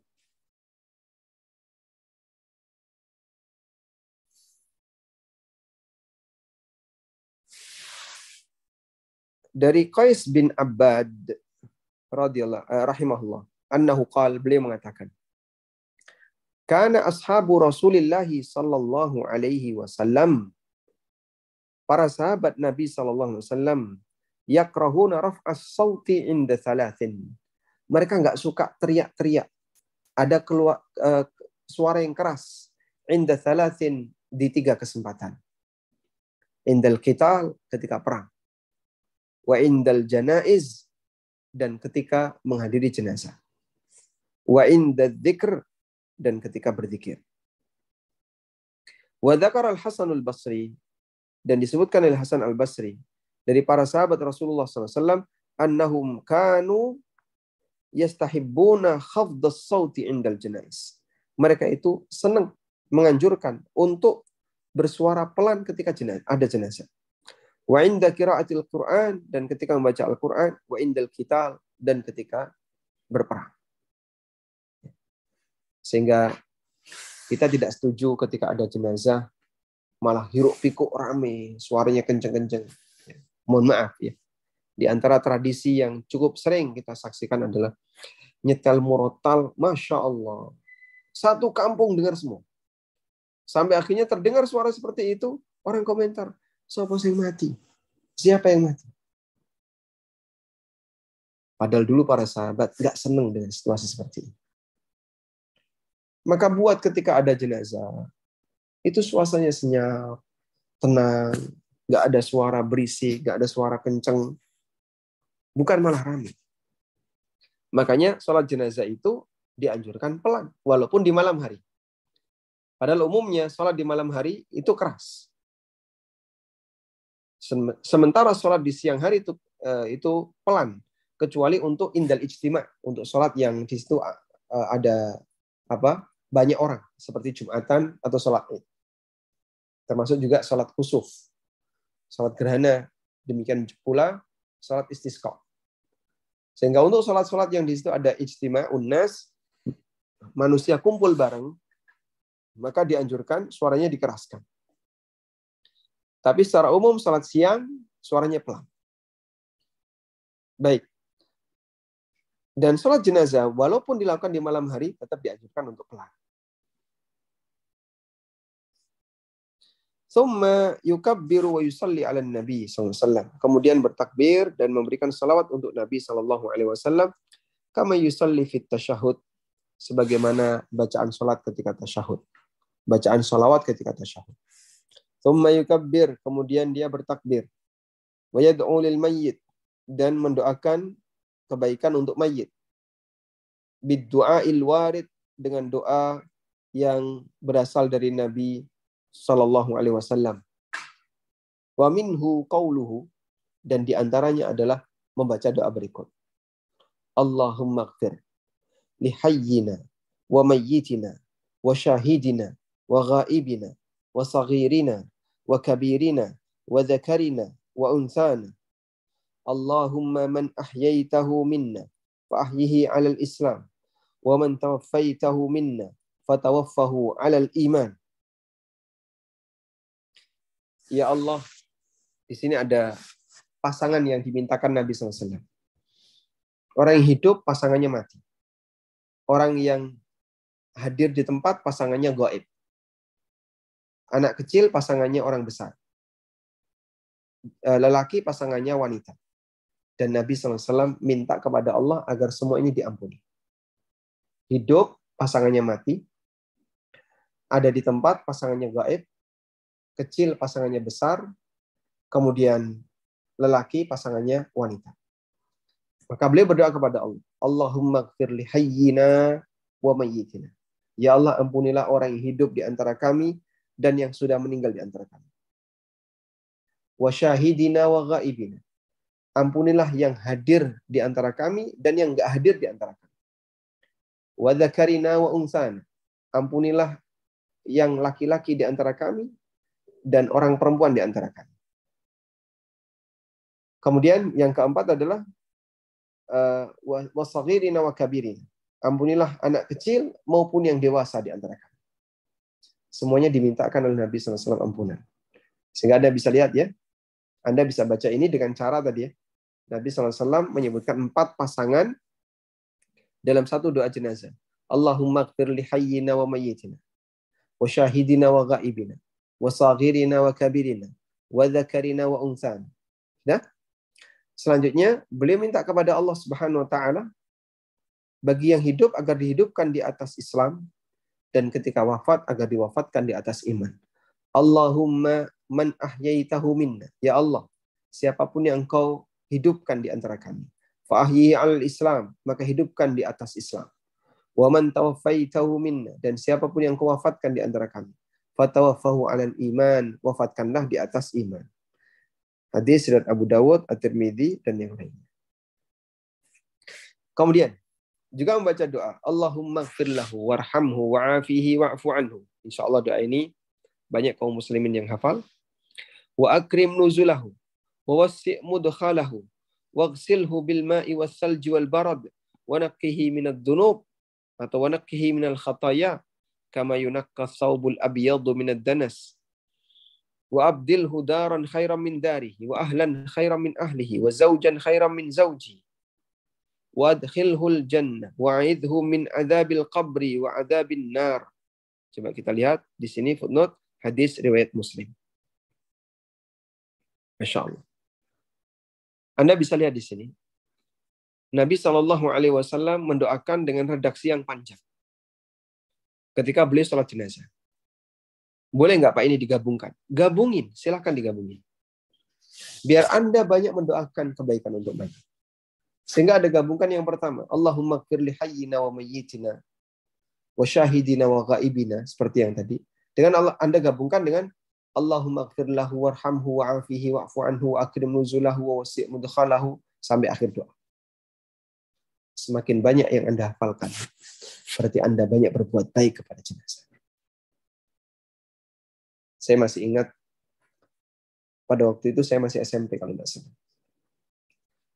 Dari Qais bin Abbad radhiyallahu eh, rahimahullah annahu qal beliau mengatakan Kana ashabu Rasulillah sallallahu alaihi wasallam para sahabat Nabi Shallallahu Alaihi Wasallam yakrahuna raf'as sauti inda thalathin. Mereka nggak suka teriak-teriak. Ada keluar uh, suara yang keras inda thalathin di tiga kesempatan. Indal kital ketika perang. Wa indal janaiz dan ketika menghadiri jenazah. Wa inda dzikr dan ketika berzikir. Wa dzakara al-Hasan al-Basri dan disebutkan oleh Hasan Al Basri dari para sahabat Rasulullah SAW annahum kanu yastahibbuna khafdas sauti indal jenais. Mereka itu senang menganjurkan untuk bersuara pelan ketika ada jenazah. Wa inda qiraatil Qur'an dan ketika membaca Al-Qur'an, wa indal kital dan ketika berperang. Sehingga kita tidak setuju ketika ada jenazah malah hiruk pikuk rame, suaranya kenceng-kenceng. Ya, mohon maaf ya. Di antara tradisi yang cukup sering kita saksikan adalah nyetel murotal, masya Allah. Satu kampung dengar semua. Sampai akhirnya terdengar suara seperti itu, orang komentar, siapa yang mati? Siapa yang mati? Padahal dulu para sahabat nggak seneng dengan situasi seperti ini. Maka buat ketika ada jenazah, itu suasananya senyap, tenang, nggak ada suara berisik, nggak ada suara kenceng, bukan malah ramai. Makanya sholat jenazah itu dianjurkan pelan, walaupun di malam hari. Padahal umumnya sholat di malam hari itu keras. Sementara sholat di siang hari itu eh, itu pelan, kecuali untuk indal ijtima, untuk sholat yang di situ eh, ada apa banyak orang, seperti jumatan atau sholat id termasuk juga sholat khusuf, sholat gerhana, demikian pula sholat istisqa. Sehingga untuk sholat-sholat yang di situ ada ijtima unnas, manusia kumpul bareng, maka dianjurkan suaranya dikeraskan. Tapi secara umum sholat siang suaranya pelan. Baik. Dan sholat jenazah, walaupun dilakukan di malam hari, tetap dianjurkan untuk pelan. Thumma yukabbiru wa yusalli ala Nabi SAW. Kemudian bertakbir dan memberikan salawat untuk Nabi Wasallam. Kama yusalli fit tasyahud. Sebagaimana bacaan salat ketika tasyahud. Bacaan salawat ketika tasyahud. Thumma yukabbir. Kemudian dia bertakbir. Wa yad'u lil mayyit. Dan mendoakan kebaikan untuk mayit. Biddu'a warid. Dengan doa yang berasal dari Nabi Sallallahu Alaihi Wasallam. Wa minhu qawluhu dan di antaranya adalah membaca doa berikut. Allahumma gfir li hayyina wa mayyitina wa syahidina wa ghaibina wa saghirina wa kabirina wa dhakarina wa unthana. Allahumma man ahyaitahu minna 'ala al-islam wa man tawaffaitahu minna fatawaffahu 'ala al-iman ya Allah, di sini ada pasangan yang dimintakan Nabi SAW. Orang yang hidup, pasangannya mati. Orang yang hadir di tempat pasangannya gaib. Anak kecil pasangannya orang besar. Eh, lelaki pasangannya wanita. Dan Nabi SAW minta kepada Allah agar semua ini diampuni. Hidup, pasangannya mati. Ada di tempat, pasangannya gaib. Kecil, pasangannya besar. Kemudian lelaki, pasangannya wanita. Maka beliau berdoa kepada Allah. Allahumma gfirli hayyina wa mayyitina. Ya Allah, ampunilah orang yang hidup di antara kami dan yang sudah meninggal di antara kami. Wa syahidina wa ghaibina. Ampunilah yang hadir di antara kami dan yang enggak hadir di antara kami. Wa dzakarina wa unsana. Ampunilah yang laki-laki di antara kami dan orang perempuan di antara kami. Kemudian yang keempat adalah uh, wasaghirina wa kabirina. Ampunilah anak kecil maupun yang dewasa di antara kami. Semuanya dimintakan oleh Nabi SAW ampunan. Sehingga Anda bisa lihat ya, Anda bisa baca ini dengan cara tadi ya. Nabi SAW menyebutkan empat pasangan dalam satu doa jenazah. Allahumma gfir li wa mayyitina, wa syahidina wa ghaibina, wa dhakarina wa unsan. Nah, selanjutnya beliau minta kepada Allah Subhanahu wa taala bagi yang hidup agar dihidupkan di atas Islam dan ketika wafat agar diwafatkan di atas iman. Allahumma man ahyaitahu minna. Ya Allah, siapa pun yang engkau hidupkan di antara kami. Fa ahyihi al Islam, maka hidupkan di atas Islam. Wa man tawaffaitahu minna dan siapa pun yang kau wafatkan di antara kami. Fatawaffahu alal iman, wafatkanlah di atas iman. Hadis riwayat Abu Dawud, At-Tirmidzi dan yang lainnya. Kemudian juga membaca doa Allahumma firlahu warhamhu wa'afihi wa'fu anhu. Insyaallah doa ini banyak kaum muslimin yang hafal. Wa akrim nuzulahu wa wasi' mudkhalahu waghsilhu bil ma'i was salji wal barad wa naqqihi min ad-dunub atau wa naqqihi min al khataya kama yunaqqa thawbul abyadu min ad-danas wa abdilhu daran khairan min darihi wa ahlan khairan min ahlihi wa zawjan khairan min wa'idhu min adzabil qabri wa adzabin nar. Coba kita lihat di sini footnote hadis riwayat Muslim. Masya Allah. Anda bisa lihat di sini. Nabi Wasallam mendoakan dengan redaksi yang panjang. Ketika beliau sholat jenazah. Boleh nggak Pak ini digabungkan? Gabungin, silahkan digabungin. Biar Anda banyak mendoakan kebaikan untuk banyak. Sehingga ada gabungkan yang pertama. Allahumma firli hayyina wa mayyitina wa syahidina wa ghaibina. Seperti yang tadi. Dengan Allah, Anda gabungkan dengan Allahumma lahu warhamhu wa'afihi wa'fu anhu akrim nuzulahu wa wasi' mudkhalahu sampai akhir doa. Semakin banyak yang Anda hafalkan, berarti Anda banyak berbuat baik kepada jenazah. Saya masih ingat pada waktu itu saya masih SMP kalau tidak salah.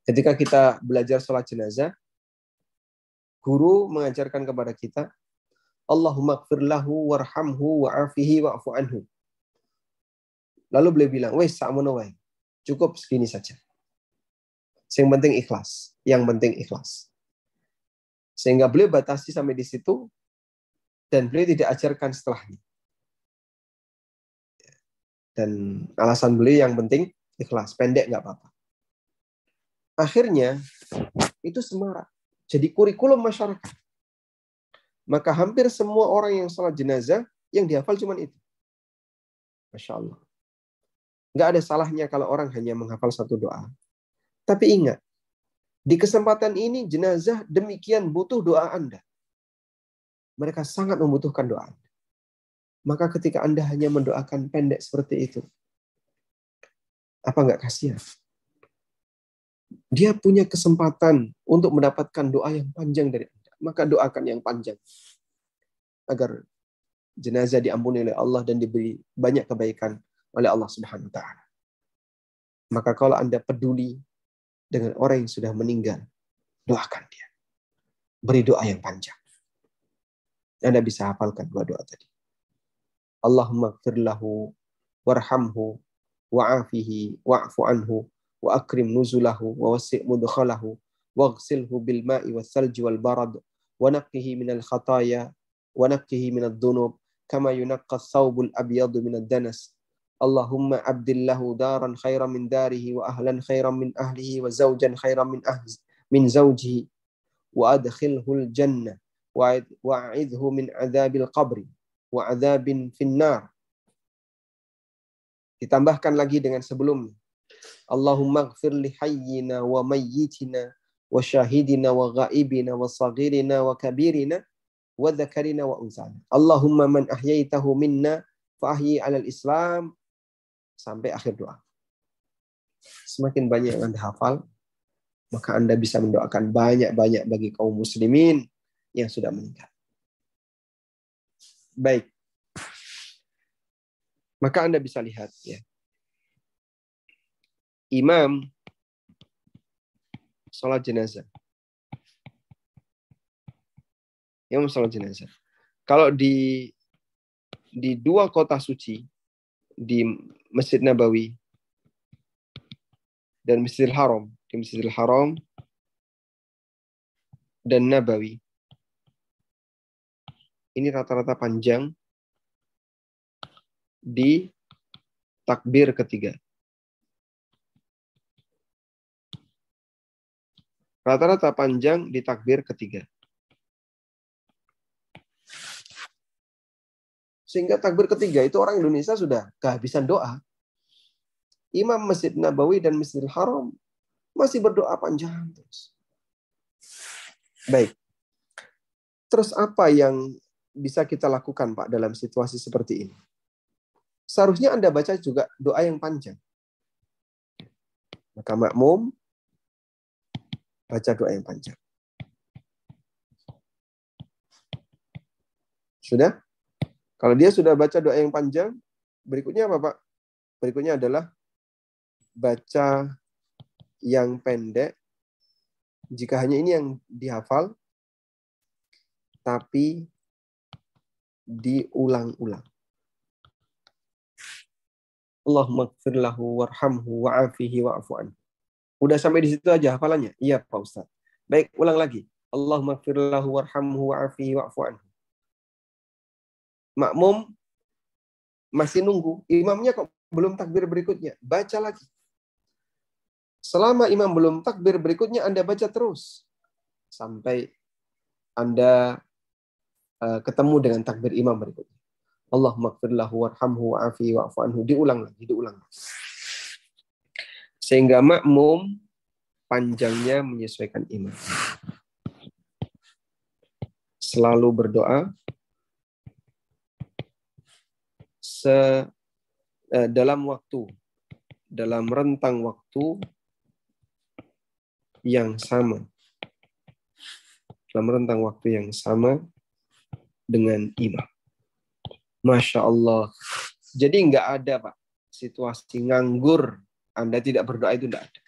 Ketika kita belajar sholat jenazah, guru mengajarkan kepada kita, Allahumma gfir lahu warhamhu wa'afihi wa'fu anhu. Lalu beliau bilang, wes sakmono wae. Cukup segini saja. Yang penting ikhlas. Yang penting ikhlas. Sehingga beliau batasi sampai di situ dan beliau tidak ajarkan setelahnya. Dan alasan beliau yang penting ikhlas, pendek nggak apa-apa. Akhirnya itu semarak. Jadi kurikulum masyarakat. Maka hampir semua orang yang sholat jenazah yang dihafal cuma itu. Masya Allah. Nggak ada salahnya kalau orang hanya menghafal satu doa. Tapi ingat, di kesempatan ini jenazah demikian butuh doa Anda. Mereka sangat membutuhkan doa Anda. Maka ketika Anda hanya mendoakan pendek seperti itu, apa nggak kasihan? dia punya kesempatan untuk mendapatkan doa yang panjang dari Anda. Maka doakan yang panjang. Agar jenazah diampuni oleh Allah dan diberi banyak kebaikan oleh Allah Subhanahu wa taala. Maka kalau Anda peduli dengan orang yang sudah meninggal, doakan dia. Beri doa yang panjang. Anda bisa hafalkan dua doa tadi. Allahumma firlahu warhamhu wa'afihi wa'fu anhu wa akrim nuzulahu wa wasi' mudkhalahu waghsilhu bil ma'i was salji wal barad wa naqqihi minal khataya ونقه من الذنوب كما ينقى الثوب الأبيض من الدنس اللهم أبدل له دارا خيرا من داره وأهلا خيرا من أهله وزوجا خيرا من أهل من زوجه وأدخله الجنة وأعذه من عذاب القبر وعذاب في النار ditambahkan lagi dengan sebelumnya Allahumma gfir li hayyina wa mayyitina wa syahidina wa ghaibina wa saghirina wa kabirina wa dhakarina wa unsana. Allahumma man ahyaitahu minna fa ahyi 'alal Islam sampai akhir doa. Semakin banyak yang Anda hafal, maka Anda bisa mendoakan banyak-banyak bagi kaum muslimin yang sudah meninggal. Baik. Maka Anda bisa lihat ya. Imam sholat jenazah yang sholat jenazah. Kalau di di dua kota suci di Masjid Nabawi dan Masjidil Haram, di Masjidil Haram dan Nabawi. Ini rata-rata panjang di takbir ketiga. Rata-rata panjang di takbir ketiga. Sehingga takbir ketiga itu orang Indonesia sudah kehabisan doa. Imam Masjid Nabawi dan Masjidil Haram masih berdoa panjang terus. Baik. Terus apa yang bisa kita lakukan Pak dalam situasi seperti ini? Seharusnya Anda baca juga doa yang panjang. Maka makmum baca doa yang panjang. Sudah? Kalau dia sudah baca doa yang panjang, berikutnya apa Pak? Berikutnya adalah baca yang pendek. Jika hanya ini yang dihafal, tapi diulang-ulang. Allahumma gfir lahu warhamhu wa'afihi wa'afu Udah sampai di situ aja hafalannya? Iya Pak Ustaz. Baik, ulang lagi. Allahumma gfir lahu warhamhu wa'afihi wa'afu makmum masih nunggu, imamnya kok belum takbir berikutnya, baca lagi. Selama imam belum takbir berikutnya, Anda baca terus. Sampai Anda uh, ketemu dengan takbir imam berikutnya. Allah lahu warhamhu wa'afi wa'fu anhu. Diulang lagi, diulang lagi. Sehingga makmum panjangnya menyesuaikan imam. Selalu berdoa, se eh, dalam waktu dalam rentang waktu yang sama dalam rentang waktu yang sama dengan imam. Masya Allah. Jadi nggak ada Pak situasi nganggur Anda tidak berdoa itu tidak ada.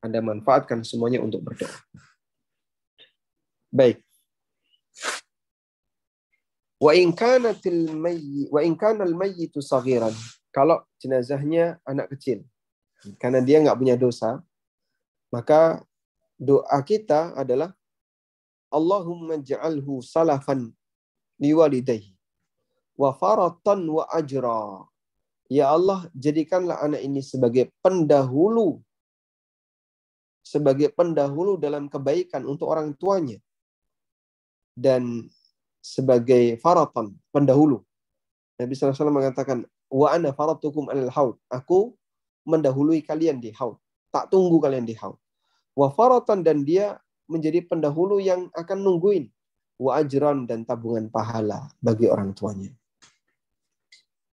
Anda manfaatkan semuanya untuk berdoa. Baik. Wa in kanatil mayyit wa in kana al mayyitu saghiran. Kalau jenazahnya anak kecil. Karena dia nggak punya dosa, maka doa kita adalah Allahumma ja'alhu salafan liwalidayhi wa faratan wa ajra. Ya Allah, jadikanlah anak ini sebagai pendahulu sebagai pendahulu dalam kebaikan untuk orang tuanya dan sebagai faratan, pendahulu. Nabi SAW mengatakan, wa ana faratukum alal haud. Aku mendahului kalian di haud. Tak tunggu kalian di haud. Wa faratan dan dia menjadi pendahulu yang akan nungguin. Wa ajran dan tabungan pahala bagi orang tuanya.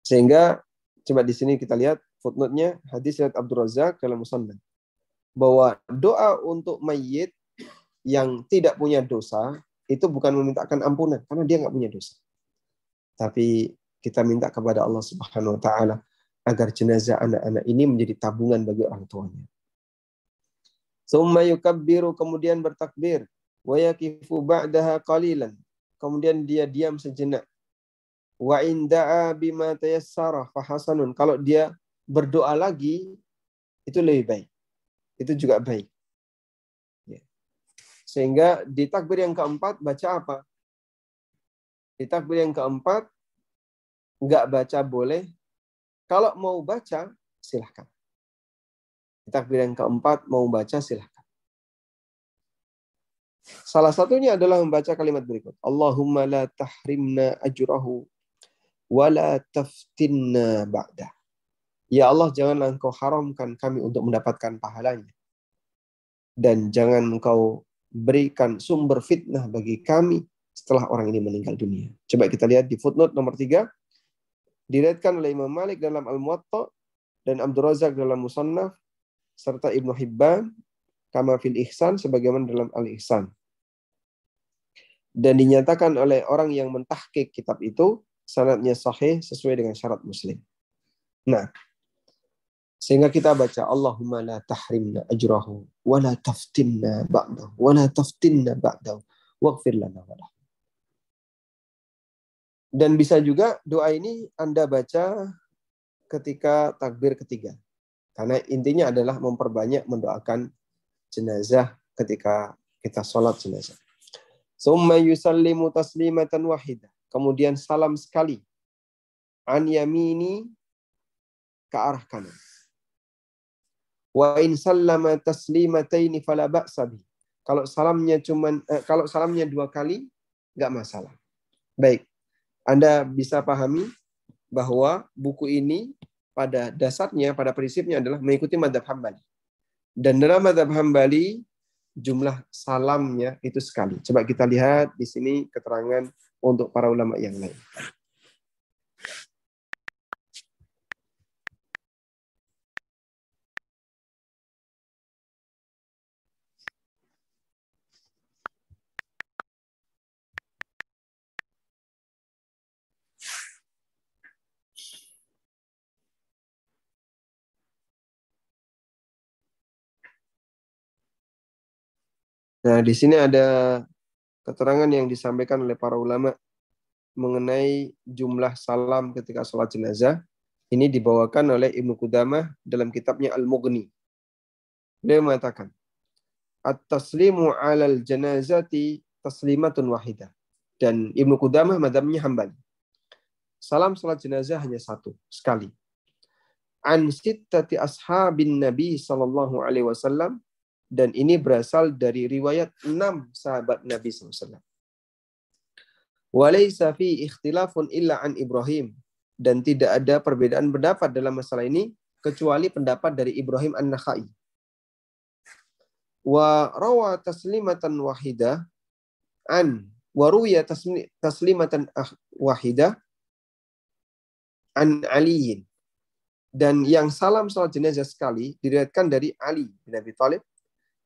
Sehingga coba di sini kita lihat footnote-nya hadis riwayat Abdul Razak dalam Musannad bahwa doa untuk mayit yang tidak punya dosa itu bukan memintakan ampunan karena dia nggak punya dosa. Tapi kita minta kepada Allah Subhanahu wa taala agar jenazah anak-anak ini menjadi tabungan bagi orang tuanya. Summa yukabbiru kemudian bertakbir wa yakifu ba'daha qalilan. Kemudian dia diam sejenak. Wa inda'a bima tayassara fahasanun. Kalau dia berdoa lagi itu lebih baik. Itu juga baik. Sehingga di takbir yang keempat baca apa? Di takbir yang keempat, nggak baca boleh. Kalau mau baca, silahkan. Di takbir yang keempat, mau baca, silahkan. Salah satunya adalah membaca kalimat berikut. Allahumma la tahrimna ajrahu wa la taftinna ba'dah. Ya Allah, janganlah engkau haramkan kami untuk mendapatkan pahalanya. Dan jangan engkau berikan sumber fitnah bagi kami setelah orang ini meninggal dunia. Coba kita lihat di footnote nomor tiga. Diriatkan oleh Imam Malik dalam Al-Muwatta dan Abdul Razak dalam Musannaf serta Ibnu Hibban kama fil ihsan sebagaimana dalam al-ihsan. Dan dinyatakan oleh orang yang mentahkik kitab itu sanadnya sahih sesuai dengan syarat Muslim. Nah, sehingga kita baca Allahumma la tahrimna ajrahu wa la taftinna ba'dahu wa la taftinna ba'dahu waghfir lana wa Dan bisa juga doa ini Anda baca ketika takbir ketiga. Karena intinya adalah memperbanyak mendoakan jenazah ketika kita sholat jenazah. Summa yusallimu taslimatan wahidah. Kemudian salam sekali. An yamini ke arah kanan. Wa in sallama taslimataini fala ba'sa Kalau salamnya cuman eh, kalau salamnya dua kali nggak masalah. Baik. Anda bisa pahami bahwa buku ini pada dasarnya, pada prinsipnya adalah mengikuti madhab Hambali. Dan dalam madhab Hambali, jumlah salamnya itu sekali. Coba kita lihat di sini keterangan untuk para ulama yang lain. Nah, di sini ada keterangan yang disampaikan oleh para ulama mengenai jumlah salam ketika sholat jenazah. Ini dibawakan oleh Ibnu Qudamah dalam kitabnya Al-Mughni. Beliau mengatakan, At-taslimu alal janazati taslimatun wahidah. Dan Ibnu Qudamah madhabnya hambali. Salam sholat jenazah hanya satu, sekali. An sittati ashabin Nabi sallallahu alaihi wasallam dan ini berasal dari riwayat enam sahabat Nabi SAW. Walaysa fi ikhtilafun illa an Ibrahim. Dan tidak ada perbedaan pendapat dalam masalah ini kecuali pendapat dari Ibrahim An-Nakhai. Wa rawa taslimatan wahidah an waruya taslimatan ah, wahidah an Aliyin. Dan yang salam salat jenazah sekali diriwayatkan dari Ali bin Abi Thalib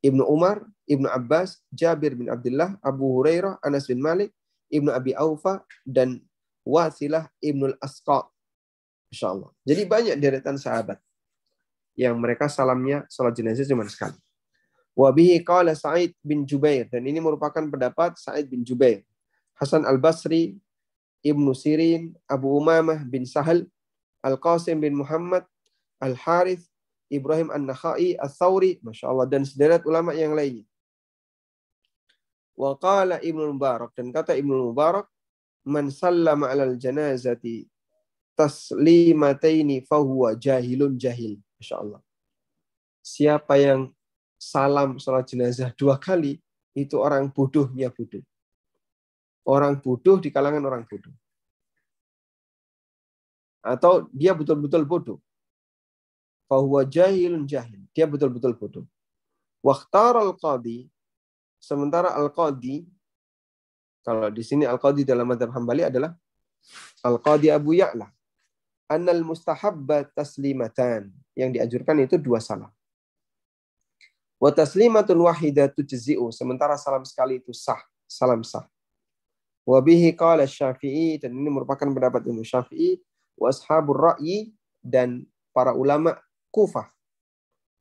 Ibnu Umar, Ibnu Abbas, Jabir bin Abdullah, Abu Hurairah, Anas bin Malik, Ibnu Abi Aufa, dan Wasilah Ibnu Al-Asqa. Insya Allah. Jadi banyak deretan sahabat yang mereka salamnya salat jenazah cuma sekali. Wabihi qala Sa'id bin Jubair. Dan ini merupakan pendapat Sa'id bin Jubair. Hasan al-Basri, Ibnu Sirin, Abu Umamah bin Sahal, Al-Qasim bin Muhammad, Al-Harith, Ibrahim An-Nakhai, Al-Thawri, Masya Allah, dan sederet ulama yang lainnya. Wa qala Ibnu Mubarak, dan kata Ibnu Mubarak, Man sallama alal janazati taslimataini fahuwa jahilun jahil. Masya Allah. Siapa yang salam sholat jenazah dua kali, itu orang bodohnya bodoh. Orang bodoh di kalangan orang bodoh. Atau dia betul-betul bodoh fahuwa jahilun jahil. Dia betul-betul bodoh. Wakhtar al-qadi, sementara al-qadi, kalau di sini al-qadi dalam madhab hambali adalah al-qadi Abu Ya'la. Annal mustahabba taslimatan. Yang dianjurkan itu dua salam. Wa taslimatun wahidatu tujzi'u. Sementara salam sekali itu sah. Salam sah. Wa bihi qala syafi'i. Dan ini merupakan pendapat Imam Syafi'i. Wa ashabur ra'yi. Dan para ulama Kufah.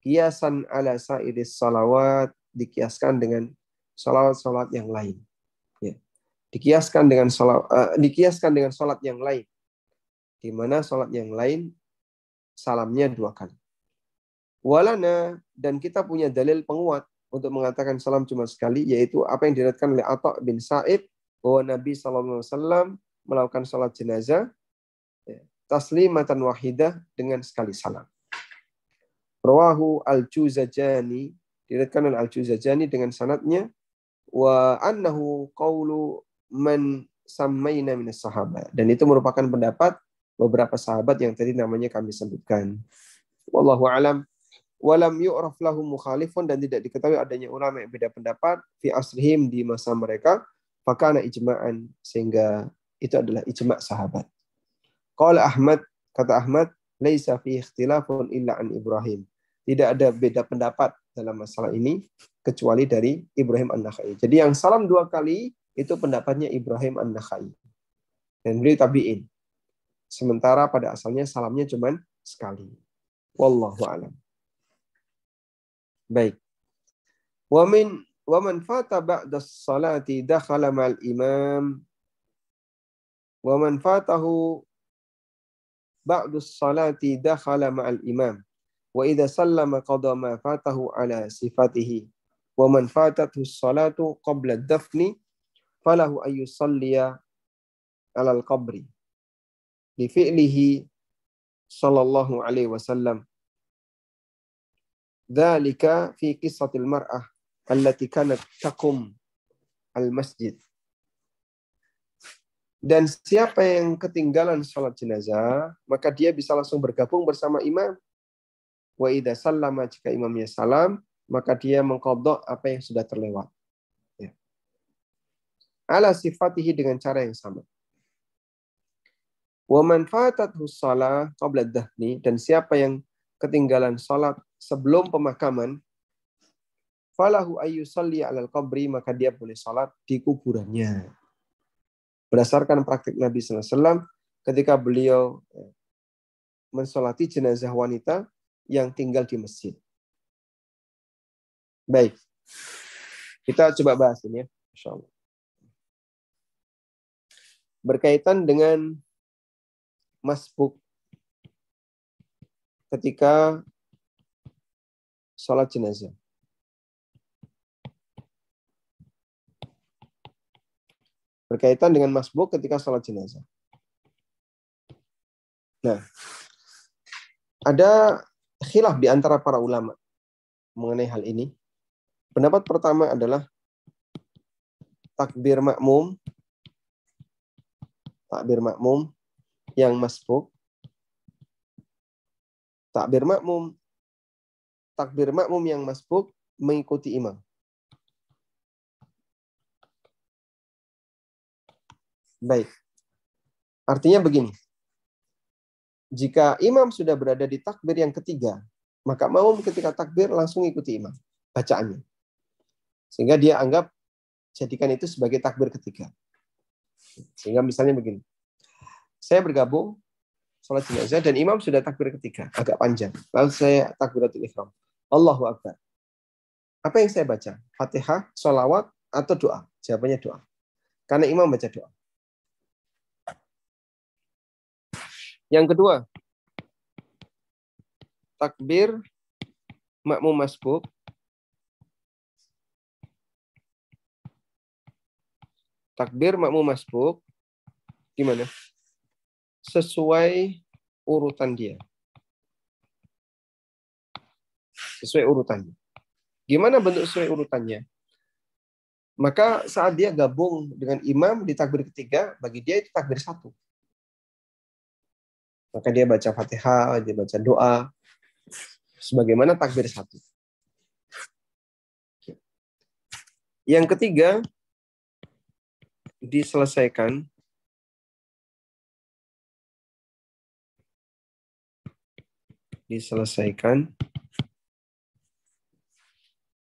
Kiasan ala sa'iris salawat dikiaskan dengan salawat-salawat yang lain. Ya. Dikiaskan dengan salawat, uh, dikiaskan dengan salat yang lain. Di mana salat yang lain salamnya dua kali. Walana dan kita punya dalil penguat untuk mengatakan salam cuma sekali yaitu apa yang diriwayatkan oleh Atha bin Sa'id bahwa Nabi wasallam melakukan sholat jenazah ya, taslimatan wahidah dengan sekali salam. Rawahu al-Juzajani diriwayatkan oleh al-Juzajani dengan sanatnya wa annahu qawlu man sammaina minas sahabat dan itu merupakan pendapat beberapa sahabat yang tadi namanya kami sebutkan. Wallahu alam walam yu'raf lahum mukhalifun dan tidak diketahui adanya ulama yang beda pendapat fi asrihim di masa mereka fakana ijma'an sehingga itu adalah ijma' sahabat. Qala Ahmad kata Ahmad laisa fi ikhtilafun illa an Ibrahim. Tidak ada beda pendapat dalam masalah ini kecuali dari Ibrahim An-Nakhai. Jadi yang salam dua kali itu pendapatnya Ibrahim An-Nakhai. Dan beliau tabi'in. Sementara pada asalnya salamnya cuma sekali. Wallahu a'lam. Baik. Wa min wa man fata ba'da salati dakhala ma'al imam wa man fatahu ba'da salati dakhala ma'al imam wa idza sallama qada ma fatahu ala sifatihi wa man fatathu salatu qabla dafni falahu ay yusalliya ala al-qabri li fi'lihi sallallahu alaihi wasallam Dzalika fi qissatil mar'ah allati kanat taqum al-masjid. Dan siapa yang ketinggalan sholat jenazah, maka dia bisa langsung bergabung bersama imam. Wa idza sallama jika imamnya salam, maka dia mengkodok apa yang sudah terlewat. Ya. Ala sifatihi dengan cara yang sama. Wa man fatathu shalah qabla dahni dan siapa yang ketinggalan salat sebelum pemakaman, falahu ayyusalli alal qabri, maka dia boleh salat di kuburannya. Berdasarkan praktik Nabi SAW, ketika beliau eh, mensolati jenazah wanita yang tinggal di masjid. Baik. Kita coba bahas ini ya. Insya Allah. Berkaitan dengan masbuk ketika sholat jenazah. Berkaitan dengan masbuk ketika sholat jenazah. Nah, ada khilaf di antara para ulama mengenai hal ini. Pendapat pertama adalah takbir makmum, takbir makmum yang masbuk, takbir makmum takbir makmum yang masbuk mengikuti imam. Baik. Artinya begini. Jika imam sudah berada di takbir yang ketiga, maka makmum ketika takbir langsung ikuti imam bacaannya. Sehingga dia anggap jadikan itu sebagai takbir ketiga. Sehingga misalnya begini. Saya bergabung sholat jenazah dan imam sudah takbir ketiga, agak panjang. Lalu saya takbiratul ihram. Allahu Akbar. Apa yang saya baca? Fatihah, sholawat, atau doa? Jawabannya doa. Karena imam baca doa. Yang kedua, takbir makmum masbuk takbir makmum masbuk gimana? Sesuai urutan dia sesuai urutannya. Gimana bentuk sesuai urutannya? Maka saat dia gabung dengan imam di takbir ketiga, bagi dia itu takbir satu. Maka dia baca fatihah, dia baca doa, sebagaimana takbir satu. Yang ketiga, diselesaikan diselesaikan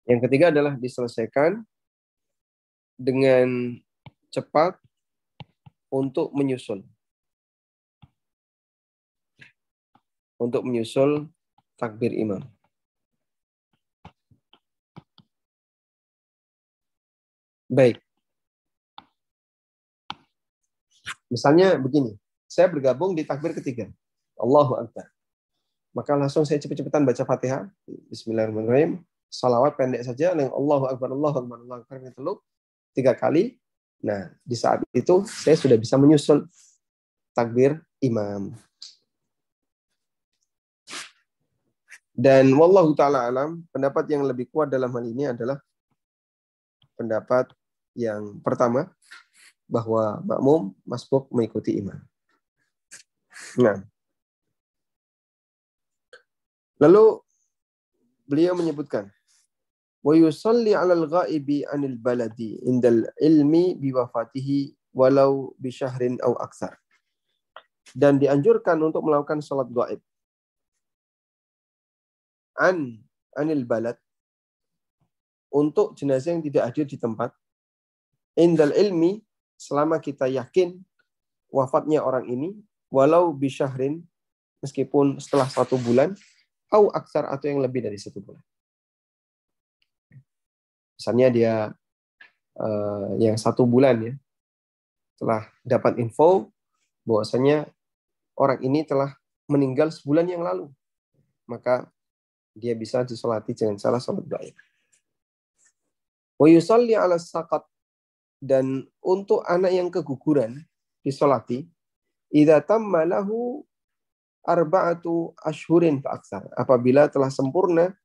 yang ketiga adalah diselesaikan dengan cepat untuk menyusul. Untuk menyusul takbir imam. Baik. Misalnya begini, saya bergabung di takbir ketiga. Allahu Akbar. Maka langsung saya cepet-cepetan baca Fatihah. Bismillahirrahmanirrahim salawat pendek saja yang Allahu Akbar Allahu Akbar Allahu Akbar teluk tiga kali Nah, di saat itu saya sudah bisa menyusul takbir imam. Dan wallahu taala alam, pendapat yang lebih kuat dalam hal ini adalah pendapat yang pertama bahwa makmum masbuk mengikuti imam. Nah. Lalu beliau menyebutkan wa yusalli 'alal ghaibi 'anil baladi indal ilmi biwafatihi walau bi syahrin aw aktsar. Dan dianjurkan untuk melakukan salat gaib. An anil balad. Untuk jenazah yang tidak hadir di tempat. Indal ilmi selama kita yakin wafatnya orang ini walau bi syahrin meskipun setelah satu bulan atau aksar atau yang lebih dari satu bulan. Misalnya dia uh, yang satu bulan ya, telah dapat info bahwasanya orang ini telah meninggal sebulan yang lalu, maka dia bisa disolati dengan salah sholat gaib. Wa yusalli ala saqat dan untuk anak yang keguguran disolati idza tamma lahu arba'atu ashhurin fa Apabila telah sempurna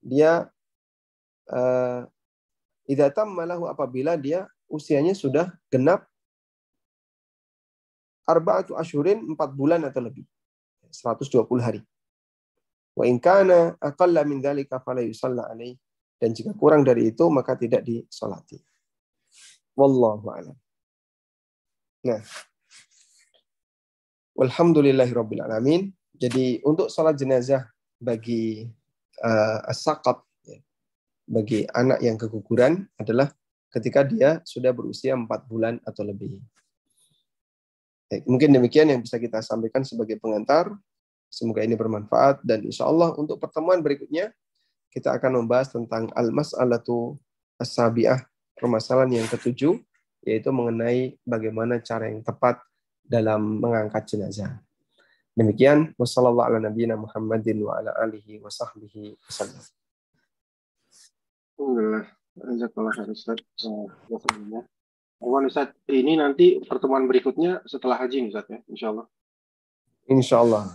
dia uh, Idza tamma lahu apabila dia usianya sudah genap arba'atu asyurin 4 bulan atau lebih. 120 hari. Wa in kana aqalla min dzalika fala yusalla alaih. Dan jika kurang dari itu maka tidak disolati. Wallahu a'lam. Nah. Walhamdulillahirabbil alamin. Jadi untuk salat jenazah bagi uh, as-saqat bagi anak yang keguguran adalah ketika dia sudah berusia empat bulan atau lebih. Mungkin demikian yang bisa kita sampaikan sebagai pengantar. Semoga ini bermanfaat dan insya Allah untuk pertemuan berikutnya kita akan membahas tentang al-mas'alatu as-sabi'ah, permasalahan yang ketujuh, yaitu mengenai bagaimana cara yang tepat dalam mengangkat jenazah. Demikian, wassalamualaikum warahmatullahi wabarakatuh. Ini nanti pertemuan berikutnya setelah haji Ustaz ya, insya Allah. Insya Allah.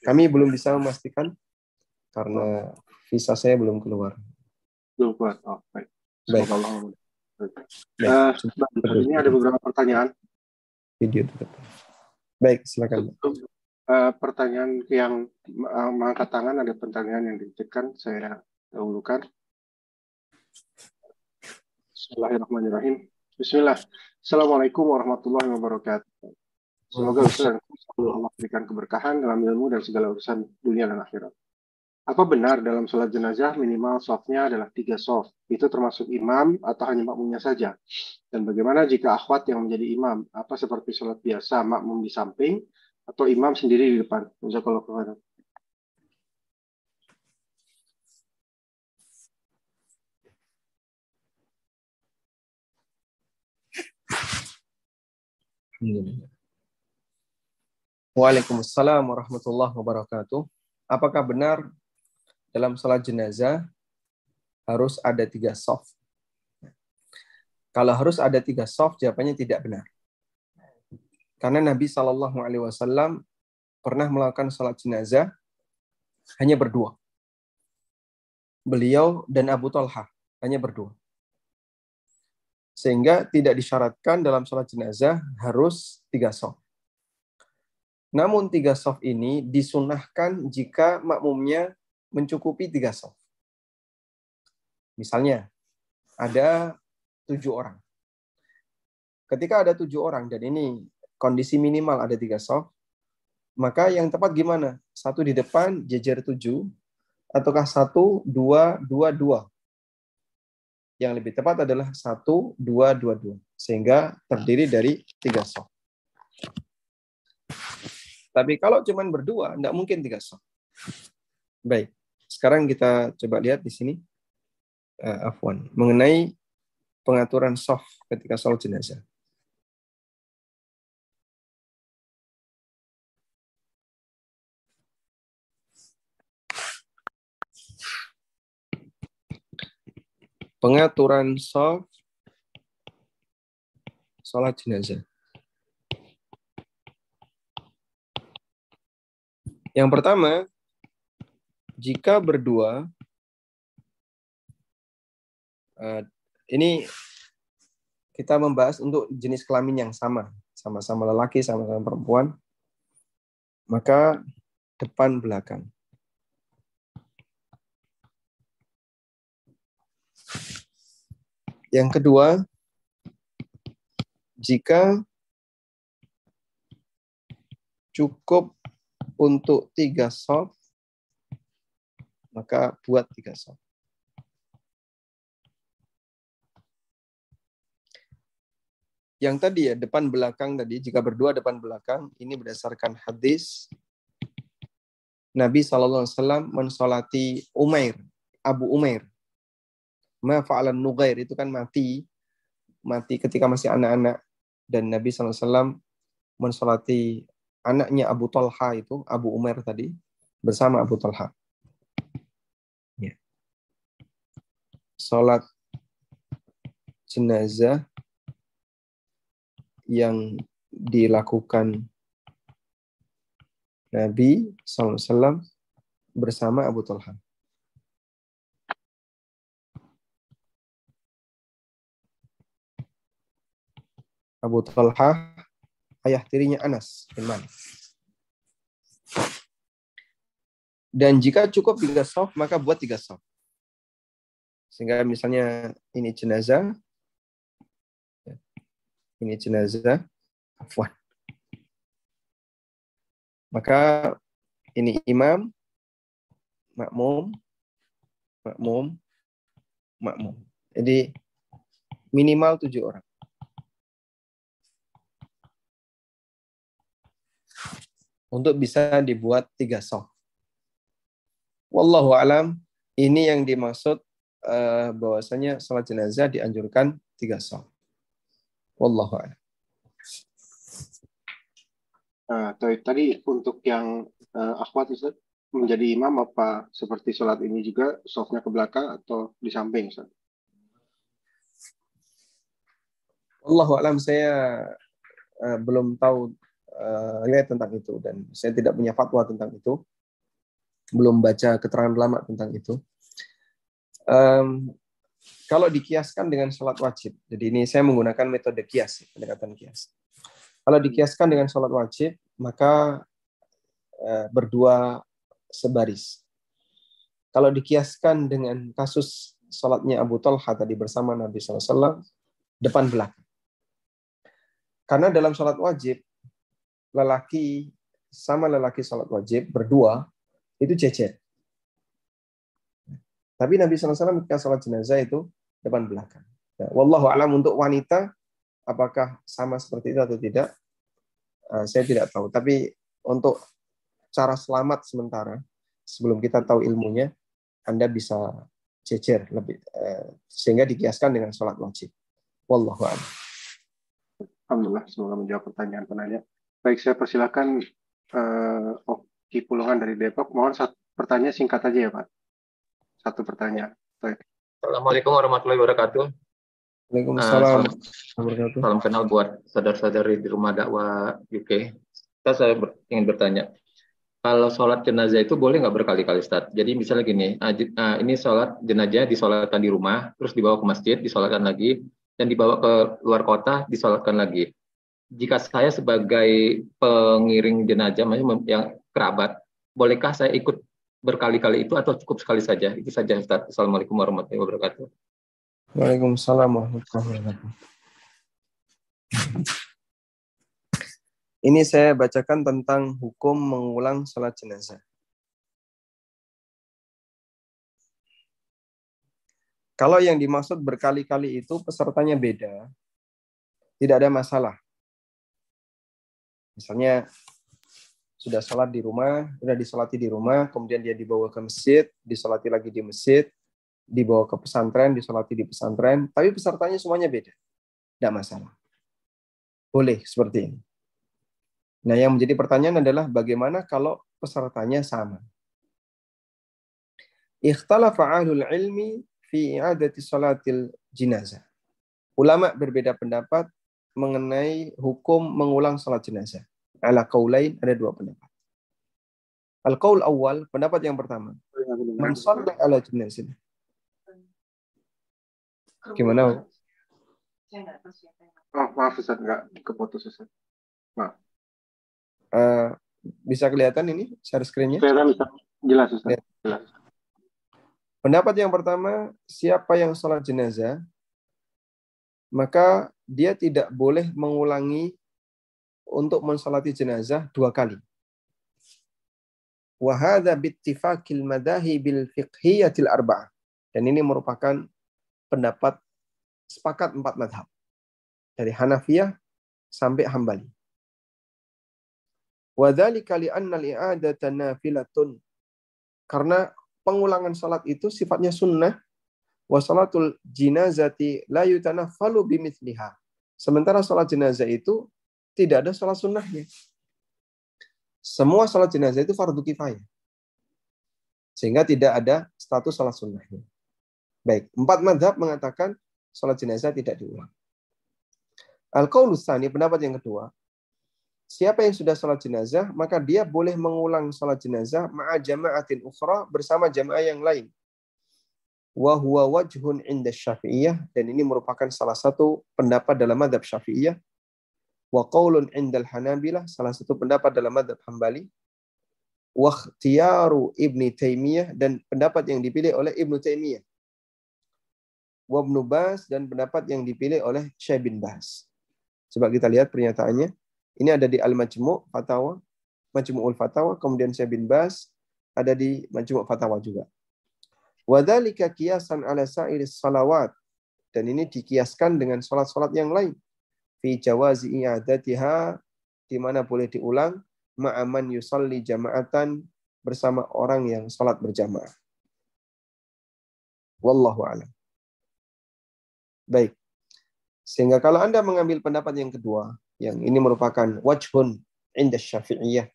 Kami belum bisa memastikan karena visa saya belum keluar. Belum keluar. Oh, baik. Baik. Baik. Uh, ini ada beberapa pertanyaan. Video tetap. Baik, silakan. Uh, pertanyaan yang uh, mengangkat tangan ada pertanyaan yang dititipkan saya dahulukan. Bismillahirrahmanirrahim. Bismillah. Assalamualaikum warahmatullahi wabarakatuh. Semoga Ustaz Allah berikan keberkahan dalam ilmu dan segala urusan dunia dan akhirat. Apa benar dalam sholat jenazah minimal softnya adalah tiga soft? Itu termasuk imam atau hanya makmumnya saja? Dan bagaimana jika akhwat yang menjadi imam? Apa seperti sholat biasa makmum di samping atau imam sendiri di depan? Jazakallahu khairan. Waalaikumsalam warahmatullahi wabarakatuh. Apakah benar dalam salat jenazah harus ada tiga soft? Kalau harus ada tiga soft, jawabannya tidak benar. Karena Nabi Shallallahu Alaihi Wasallam pernah melakukan salat jenazah hanya berdua. Beliau dan Abu Talha hanya berdua. Sehingga tidak disyaratkan dalam sholat jenazah harus tiga soft. Namun tiga soft ini disunahkan jika makmumnya mencukupi tiga soft. Misalnya, ada tujuh orang. Ketika ada tujuh orang, dan ini kondisi minimal ada tiga soft, maka yang tepat gimana? Satu di depan, jejer tujuh, ataukah satu, dua, dua, dua yang lebih tepat adalah satu dua dua dua sehingga terdiri dari tiga soft. Tapi kalau cuma berdua, tidak mungkin tiga soft. Baik, sekarang kita coba lihat di sini, uh, Afwan, mengenai pengaturan soft ketika sholat jenazah. pengaturan soft sholat jenazah. Yang pertama, jika berdua, uh, ini kita membahas untuk jenis kelamin yang sama, sama-sama lelaki, sama-sama perempuan, maka depan belakang. Yang kedua, jika cukup untuk tiga soft, maka buat tiga soft. Yang tadi ya, depan belakang tadi, jika berdua depan belakang, ini berdasarkan hadis Nabi SAW mensolati Umair, Abu Umair ma fa'alan nugair itu kan mati mati ketika masih anak-anak dan Nabi SAW mensolati anaknya Abu Talha itu Abu Umar tadi bersama Abu Talha. Ya. Salat jenazah yang dilakukan Nabi SAW bersama Abu Talha. Abu Talha, ayah tirinya Anas bin Malik. Dan jika cukup tiga soft, maka buat tiga soft. Sehingga misalnya ini jenazah, ini jenazah, afwan. Maka ini imam, makmum, makmum, makmum. Jadi minimal tujuh orang. Untuk bisa dibuat tiga soft. Wallahu alam, ini yang dimaksud uh, bahwasanya salat jenazah dianjurkan tiga soft. Wallahu alam. Uh, tadi untuk yang uh, akhwat Ustaz, menjadi imam apa seperti sholat ini juga softnya ke belakang atau di samping Ustaz? Wallahu alam saya uh, belum tahu uh, lihat tentang itu. Dan saya tidak punya fatwa tentang itu. Belum baca keterangan lama tentang itu. Um, kalau dikiaskan dengan sholat wajib jadi ini saya menggunakan metode kias pendekatan kias. Kalau dikiaskan dengan sholat wajib maka uh, berdua sebaris. Kalau dikiaskan dengan kasus sholatnya Abu Talha tadi bersama Nabi SAW depan belakang. Karena dalam sholat wajib lelaki sama lelaki sholat wajib berdua itu jejer. Tapi Nabi SAW ketika sholat jenazah itu depan belakang. Nah, wallahu alam untuk wanita apakah sama seperti itu atau tidak, uh, saya tidak tahu. Tapi untuk cara selamat sementara sebelum kita tahu ilmunya, Anda bisa jejer lebih uh, sehingga dikiaskan dengan sholat wajib. Wallahu a'lam. Alhamdulillah, semoga menjawab pertanyaan penanya. Baik, saya persilakan uh, Oki Pulungan dari Depok. Mohon satu pertanyaan singkat aja ya, Pak. Satu pertanyaan. Baik. Assalamualaikum warahmatullahi wabarakatuh. Waalaikumsalam. Uh, salam, kenal buat saudara-saudari di rumah dakwah UK. Kita saya ber, ingin bertanya, kalau sholat jenazah itu boleh nggak berkali-kali Ustaz? Jadi misalnya gini, uh, ini sholat jenazah disolatkan di rumah, terus dibawa ke masjid, disolatkan lagi, dan dibawa ke luar kota, disolatkan lagi jika saya sebagai pengiring jenazah yang kerabat, bolehkah saya ikut berkali-kali itu atau cukup sekali saja? Itu saja Ustaz. Assalamualaikum warahmatullahi wabarakatuh. Waalaikumsalam warahmatullahi wabarakatuh. Ini saya bacakan tentang hukum mengulang sholat jenazah. Kalau yang dimaksud berkali-kali itu pesertanya beda, tidak ada masalah. Misalnya sudah sholat di rumah, sudah disolati di rumah, kemudian dia dibawa ke masjid, disolati lagi di masjid, dibawa ke pesantren, disolati di pesantren, tapi pesertanya semuanya beda. Tidak masalah. Boleh seperti ini. Nah, yang menjadi pertanyaan adalah bagaimana kalau pesertanya sama? Ikhtalafa ahlul ilmi fi i'adati salatil jinazah. Ulama berbeda pendapat mengenai hukum mengulang salat jenazah. Ala kaulain ada dua pendapat. Al-qaul awal, pendapat yang pertama. Man ala jenazah. Gimana? Oh, maaf Ustaz, enggak keputus Ustaz. Maaf. Uh, bisa kelihatan ini share screen-nya? Kelihatan Ustaz. Jelas Ustaz. Ya. Jelas. Pendapat yang pertama, siapa yang sholat jenazah, maka dia tidak boleh mengulangi untuk mensolati jenazah dua kali. Wahada bittifakil madahi bil fiqhiyatil arba'ah. Dan ini merupakan pendapat sepakat empat madhab. Dari Hanafiyah sampai Hambali. Wadhalika li'anna li'adata nafilatun. Karena pengulangan salat itu sifatnya sunnah wa salatul jinazati la yutanaffalu bimithliha. Sementara salat jenazah itu tidak ada salat sunnahnya. Semua salat jenazah itu fardu kifayah. Sehingga tidak ada status salat sunnahnya. Baik, empat madhab mengatakan salat jenazah tidak diulang. Al-Qaulus pendapat yang kedua, Siapa yang sudah sholat jenazah, maka dia boleh mengulang sholat jenazah ma'a jama'atin ukhra bersama jamaah yang lain. Wa huwa wajhun inda syafi'iyah. Dan ini merupakan salah satu pendapat dalam madhab syafi'iyah. Wa qawlun indal hanabilah. Salah satu pendapat dalam madhab hambali. Wa ikhtiyaru ibni taymiyah. Dan pendapat yang dipilih oleh ibnu taymiyah. Wa ibnu Bas dan pendapat yang dipilih oleh Syekh bin Bas. Coba kita lihat pernyataannya. Ini ada di Al-Majmu' Fatawa, Majmu'ul Fatawa, kemudian Syekh bin Bas ada di Majmu' Fatawa juga. Wadhalika kiasan ala sa'iris salawat. Dan ini dikiaskan dengan salat-salat yang lain. Fi jawazi i'adatiha, di mana boleh diulang, ma'aman yusalli jama'atan, bersama orang yang salat berjamaah. Wallahu a'lam. Baik. Sehingga kalau Anda mengambil pendapat yang kedua, yang ini merupakan wajhun inda syafi'iyah,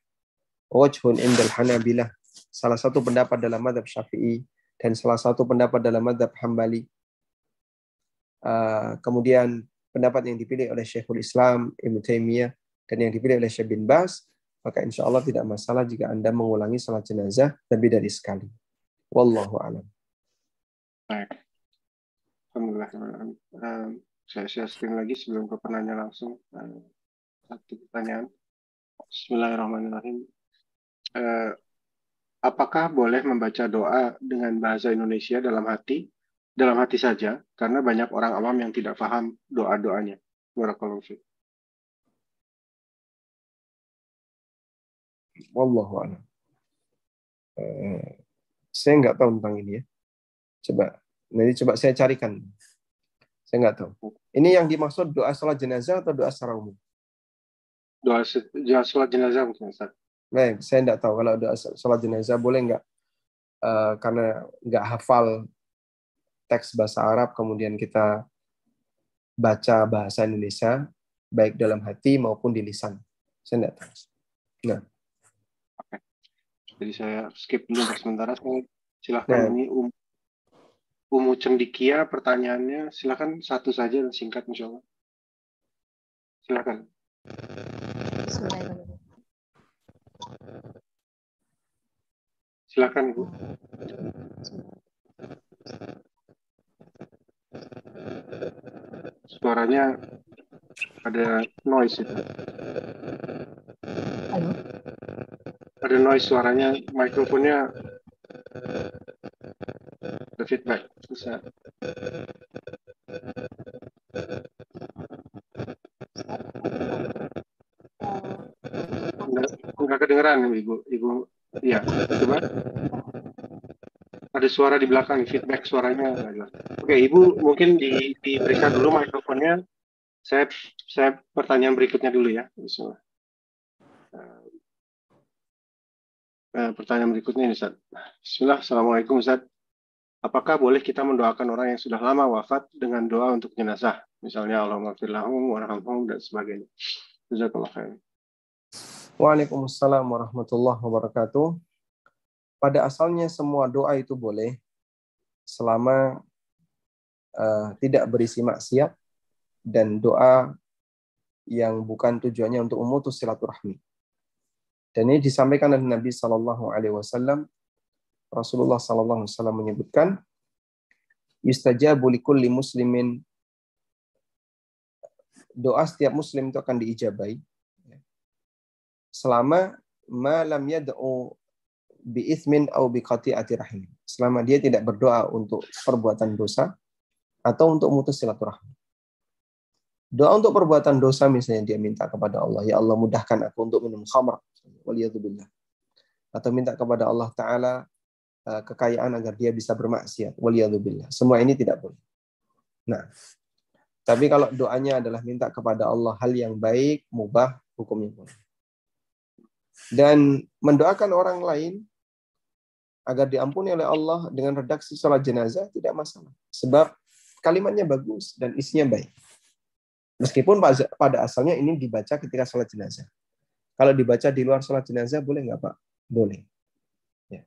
wajhun inda hanabilah, salah satu pendapat dalam madhab syafi'i, dan salah satu pendapat dalam madhab hambali. Uh, kemudian pendapat yang dipilih oleh Syekhul Islam, Ibn Taimiyah, dan yang dipilih oleh Syekh bin Bas, maka insya Allah tidak masalah jika Anda mengulangi salat jenazah lebih dari sekali. Wallahu a'lam. Baik. Alhamdulillah. Um, saya share screen lagi sebelum ke penanya langsung. Um, satu pertanyaan. Bismillahirrahmanirrahim. Eh, apakah boleh membaca doa dengan bahasa Indonesia dalam hati, dalam hati saja, karena banyak orang awam yang tidak paham doa-doanya. Barakallahu fiik. Wallahu a'lam. Eh, saya nggak tahu tentang ini ya. Coba, nanti coba saya carikan. Saya nggak tahu. Ini yang dimaksud doa sholat jenazah atau doa secara umum? doa, doa sholat jenazah mungkin Ustaz. Baik, saya tidak tahu kalau doa sholat jenazah boleh nggak uh, karena nggak hafal teks bahasa Arab kemudian kita baca bahasa Indonesia baik dalam hati maupun di lisan. Saya tidak tahu. Nah. Oke. Jadi saya skip dulu untuk sementara. Silahkan nah. ini um, Umu Cendikia pertanyaannya silahkan satu saja dan singkat insya Allah. Silahkan. Silakan Ibu. Suaranya ada noise itu. Halo. Ada noise suaranya, mikrofonnya ada feedback. Bisa. Enggak kedengeran Ibu. Ibu Iya, coba. Ada suara di belakang, feedback suaranya Oke, Ibu mungkin di, diberikan dulu mikrofonnya. Saya saya pertanyaan berikutnya dulu ya. Bismillah. Uh, pertanyaan berikutnya ini Ustaz. Bismillah, Assalamualaikum Ustaz. Apakah boleh kita mendoakan orang yang sudah lama wafat dengan doa untuk jenazah? Misalnya Allahumma firlahum, warhamhum, dan sebagainya. Jazakallah. Waalaikumsalam warahmatullahi wabarakatuh. Pada asalnya semua doa itu boleh selama uh, tidak berisi maksiat dan doa yang bukan tujuannya untuk memutus silaturahmi. Dan ini disampaikan oleh Nabi Shallallahu Alaihi Wasallam. Rasulullah Shallallahu Alaihi Wasallam menyebutkan, yustajabu likulli muslimin doa setiap muslim itu akan diijabai selama malam yad'u bi au bi rahim. Selama dia tidak berdoa untuk perbuatan dosa atau untuk memutus silaturahmi. Doa untuk perbuatan dosa misalnya dia minta kepada Allah, ya Allah mudahkan aku untuk minum khamr, waliyadzubillah. Atau minta kepada Allah Ta'ala eh, kekayaan agar dia bisa bermaksiat, waliyadzubillah. Semua ini tidak boleh. Nah, tapi kalau doanya adalah minta kepada Allah hal yang baik, mubah, hukumnya boleh. Dan mendoakan orang lain agar diampuni oleh Allah dengan redaksi sholat jenazah tidak masalah. Sebab kalimatnya bagus dan isinya baik. Meskipun pada asalnya ini dibaca ketika sholat jenazah. Kalau dibaca di luar sholat jenazah boleh nggak Pak? Boleh. Ya.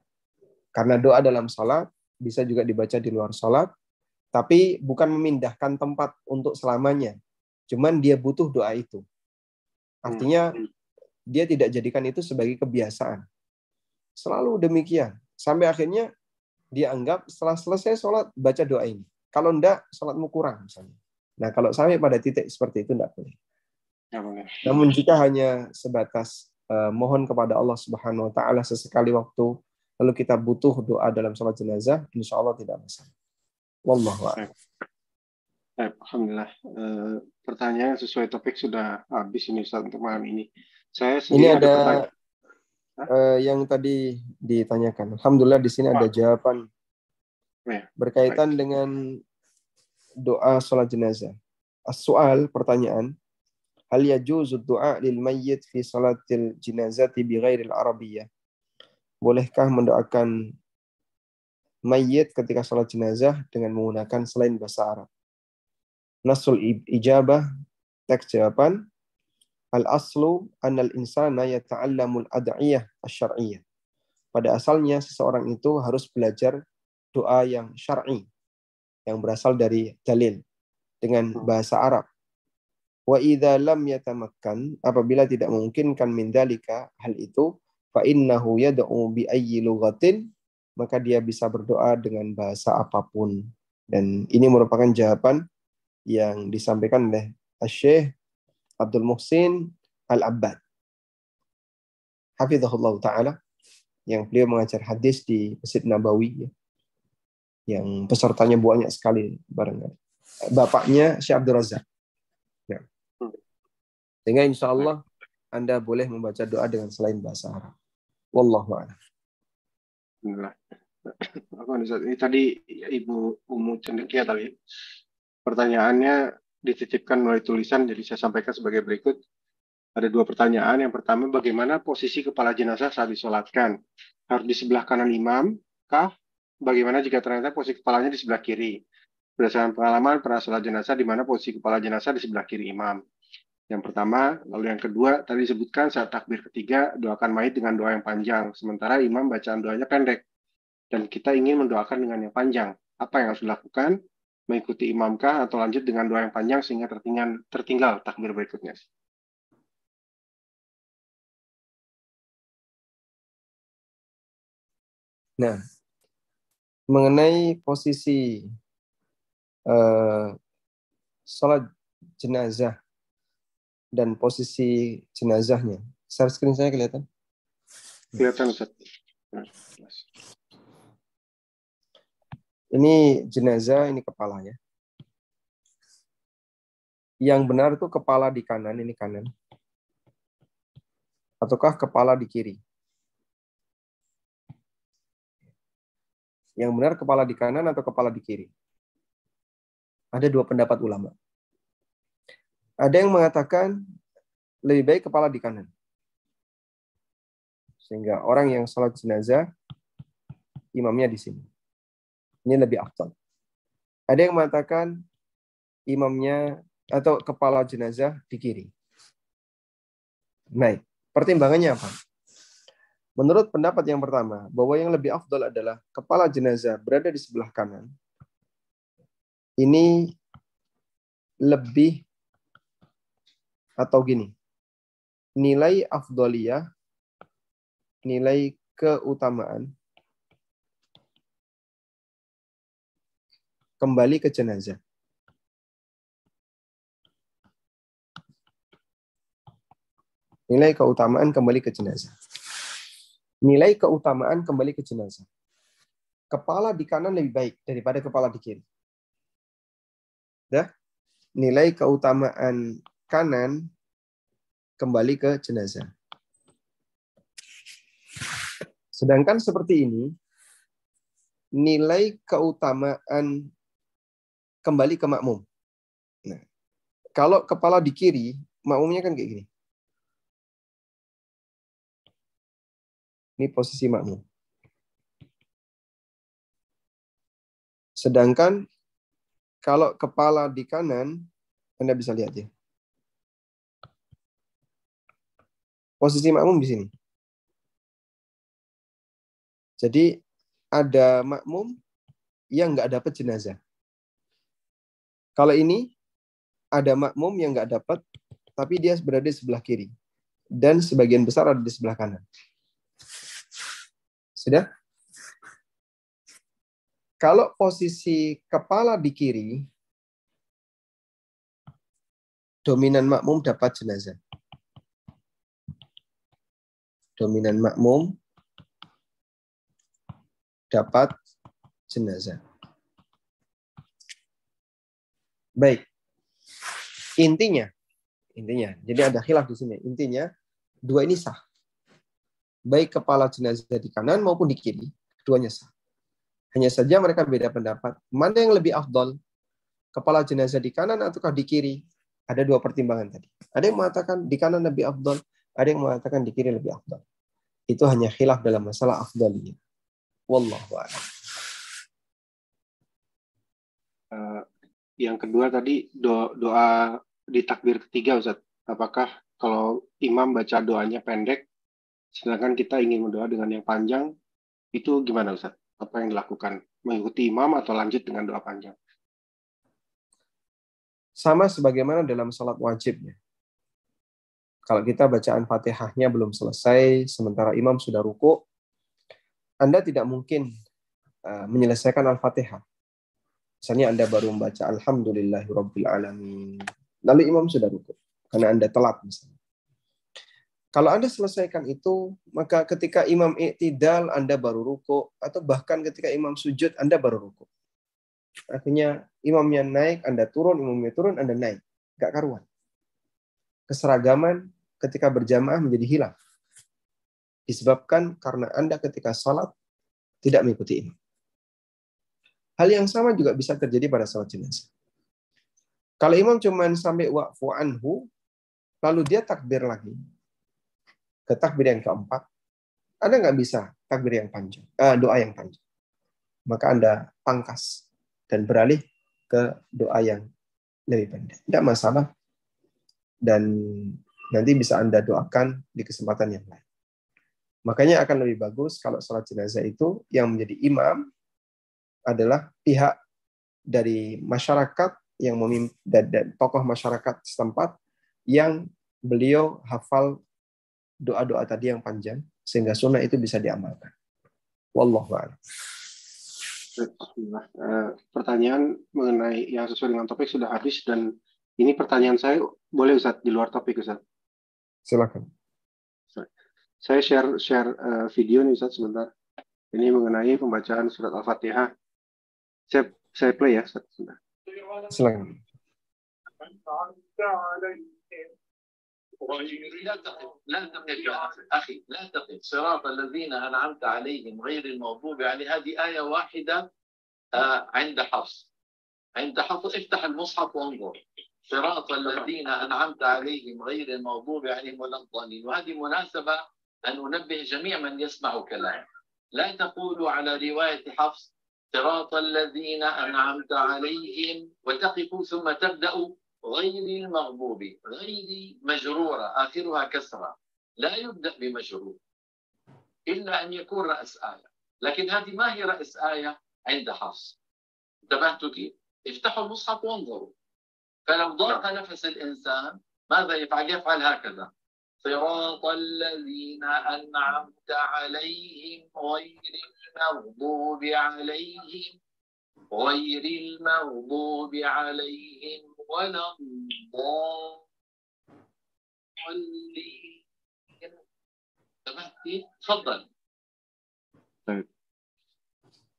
Karena doa dalam sholat bisa juga dibaca di luar sholat, tapi bukan memindahkan tempat untuk selamanya. Cuman dia butuh doa itu. Artinya dia tidak jadikan itu sebagai kebiasaan. Selalu demikian. Sampai akhirnya dia anggap setelah selesai sholat baca doa ini. Kalau enggak, sholatmu kurang misalnya. Nah, kalau sampai pada titik seperti itu tidak boleh. Namun jika hanya sebatas uh, mohon kepada Allah Subhanahu wa taala sesekali waktu lalu kita butuh doa dalam sholat jenazah, insya Allah tidak masalah. Wallahu a'lam. Alhamdulillah. Uh, pertanyaan sesuai topik sudah habis ini Ustaz untuk malam ini. Saya ini ada, ada uh, yang tadi ditanyakan. Alhamdulillah di sini ada jawaban ya, berkaitan baik. dengan doa sholat jenazah. As-soal, pertanyaan, hal yajuzu doa lil mayyit fi salatil jenazati bi ghairil arabiyyah? Bolehkah mendoakan mayit ketika sholat jenazah dengan menggunakan selain bahasa Arab? Nasul ijabah, teks jawaban, Al-aslu annal insana yata'allamul ad'iyah asy-syar'iyyah. Pada asalnya seseorang itu harus belajar doa yang syar'i yang berasal dari dalil dengan hmm. bahasa Arab. Wa idza lam yatamakkan apabila tidak memungkinkan min dalika hal itu fa innahu yad'u bi ayyi lughatin maka dia bisa berdoa dengan bahasa apa pun dan ini merupakan jawaban yang disampaikan oleh Syekh Abdul Muhsin Al-Abbad. Hafizahullah Ta'ala yang beliau mengajar hadis di Masjid Nabawi ya yang pesertanya banyak sekali barangkali. Bapaknya Syekh Abdul Razak. Ya. Sehingga insya Allah Anda boleh membaca doa dengan selain bahasa Arab. Wallahu a'lam. Ini tadi Ibu Umu Cendekia tadi. Pertanyaannya dititipkan melalui tulisan, jadi saya sampaikan sebagai berikut. Ada dua pertanyaan. Yang pertama, bagaimana posisi kepala jenazah saat disolatkan? Harus di sebelah kanan imam kah bagaimana jika ternyata posisi kepalanya di sebelah kiri. Berdasarkan pengalaman pernah sholat jenazah di mana posisi kepala jenazah di sebelah kiri imam. Yang pertama, lalu yang kedua tadi disebutkan saat takbir ketiga doakan mayit dengan doa yang panjang, sementara imam bacaan doanya pendek. Dan kita ingin mendoakan dengan yang panjang. Apa yang harus dilakukan? Mengikuti imamkah atau lanjut dengan doa yang panjang sehingga tertinggal, tertinggal takbir berikutnya? Nah, mengenai posisi uh, sholat jenazah dan posisi jenazahnya. Share screen saya kelihatan? Kelihatan, Ustaz. Ini jenazah, ini kepalanya. Yang benar itu kepala di kanan, ini kanan. Ataukah kepala di kiri? Yang benar kepala di kanan atau kepala di kiri? Ada dua pendapat ulama. Ada yang mengatakan lebih baik kepala di kanan. Sehingga orang yang sholat jenazah, imamnya di sini. Ini lebih afdal. Ada yang mengatakan imamnya atau kepala jenazah di kiri. Baik, pertimbangannya apa? Menurut pendapat yang pertama, bahwa yang lebih afdal adalah kepala jenazah berada di sebelah kanan. Ini lebih Atau gini, nilai afdoliyah, nilai keutamaan kembali ke jenazah. Nilai keutamaan kembali ke jenazah. Nilai keutamaan kembali ke jenazah. Kepala di kanan lebih baik daripada kepala di kiri. Dah? Nilai keutamaan kanan kembali ke jenazah. Sedangkan seperti ini, nilai keutamaan kembali ke makmum. Nah, kalau kepala di kiri, makmumnya kan kayak gini. Ini posisi makmum. Sedangkan kalau kepala di kanan, Anda bisa lihat ya. Posisi makmum di sini. Jadi ada makmum yang nggak dapat jenazah. Kalau ini ada makmum yang nggak dapat, tapi dia berada di sebelah kiri. Dan sebagian besar ada di sebelah kanan. Sudah? Kalau posisi kepala di kiri, dominan makmum dapat jenazah. Dominan makmum dapat jenazah. Baik. Intinya, intinya, jadi ada khilaf di sini. Intinya, dua ini sah baik kepala jenazah di kanan maupun di kiri, keduanya sah. Hanya saja mereka beda pendapat. Mana yang lebih afdol? Kepala jenazah di kanan ataukah di kiri? Ada dua pertimbangan tadi. Ada yang mengatakan di kanan lebih afdol, ada yang mengatakan di kiri lebih afdol. Itu hanya khilaf dalam masalah afdaliyah. Wallahu a'lam. Yang kedua tadi doa, doa di takbir ketiga Ustaz. Apakah kalau imam baca doanya pendek sedangkan kita ingin berdoa dengan yang panjang, itu gimana Ustaz? Apa yang dilakukan? Mengikuti imam atau lanjut dengan doa panjang? Sama sebagaimana dalam salat wajibnya. Kalau kita bacaan fatihahnya belum selesai, sementara imam sudah ruku, Anda tidak mungkin uh, menyelesaikan Al-Fatihah. Misalnya Anda baru membaca Alhamdulillahirrabbilalamin. Lalu imam sudah ruku. Karena Anda telat misalnya. Kalau Anda selesaikan itu, maka ketika imam i'tidal Anda baru ruku atau bahkan ketika imam sujud Anda baru ruku. Akhirnya imamnya naik, Anda turun, imamnya turun, Anda naik. Gak karuan. Keseragaman ketika berjamaah menjadi hilang. Disebabkan karena Anda ketika sholat tidak mengikuti imam. Hal yang sama juga bisa terjadi pada sholat jenazah. Kalau imam cuma sampai wa'fu anhu, lalu dia takbir lagi, ke takbir yang keempat, Anda nggak bisa takbir yang panjang, uh, doa yang panjang. Maka Anda pangkas dan beralih ke doa yang lebih pendek. Tidak masalah. Dan nanti bisa Anda doakan di kesempatan yang lain. Makanya akan lebih bagus kalau sholat jenazah itu yang menjadi imam adalah pihak dari masyarakat yang memimpin dan tokoh masyarakat setempat yang beliau hafal doa-doa tadi yang panjang sehingga sunnah itu bisa diamalkan. Wallahu a'lam. Uh, pertanyaan mengenai yang sesuai dengan topik sudah habis dan ini pertanyaan saya boleh Ustaz di luar topik Ustaz. Silakan. Saya share share uh, video nih Ustaz sebentar. Ini mengenai pembacaan surat Al-Fatihah. Saya saya play ya. Silakan. لا تقف لا تقف أخي لا تقف صراط الذين أنعمت عليهم غير المغضوب يعني هذه آية واحدة آه عند حفص. عند حفص. افتح المصحف وانظر. صراط الذين أنعمت عليهم غير المغضوب عليهم ولا الضالين. وهذه مناسبة أن ننبه جميع من يسمع كلام لا تقولوا على رواية حفص صراط الذين أنعمت عليهم. وتقفوا ثم تبدأوا غير المغضوب غير مجرورة آخرها كسرة. لا يبدأ بمجرور إلا أن يكون رأس آية. لكن هذه ما هي رأس آية؟ عند حفص. انتبهتوا كيف؟ افتحوا المصحف وانظروا. فلو ضاق نفس الإنسان ماذا يفعل؟ يفعل هكذا. صراط الذين أنعمت عليهم غير المغضوب عليهم غير المغضوب عليهم ولا الضالين تفضل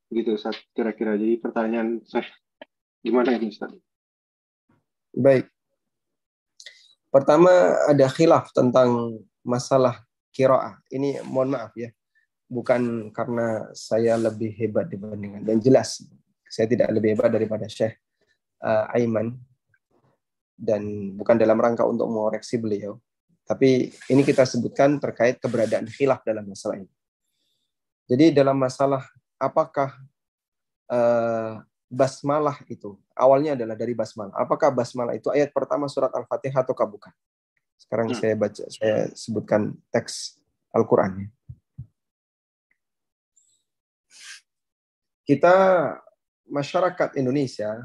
Begitu Ustaz, kira-kira. Jadi pertanyaan saya, gimana ini Ustaz? Baik. Pertama ada khilaf tentang masalah kiroah. Ini mohon maaf ya, bukan karena saya lebih hebat dibandingkan dan jelas saya tidak lebih hebat daripada Syekh uh, Aiman dan bukan dalam rangka untuk mengoreksi beliau. Tapi ini kita sebutkan terkait keberadaan khilaf dalam masalah ini. Jadi dalam masalah apakah uh, basmalah itu awalnya adalah dari basmalah. Apakah basmalah itu ayat pertama surat Al-Fatihah atau bukan? Sekarang hmm. saya baca saya sebutkan teks Al-Qur'annya. Kita masyarakat Indonesia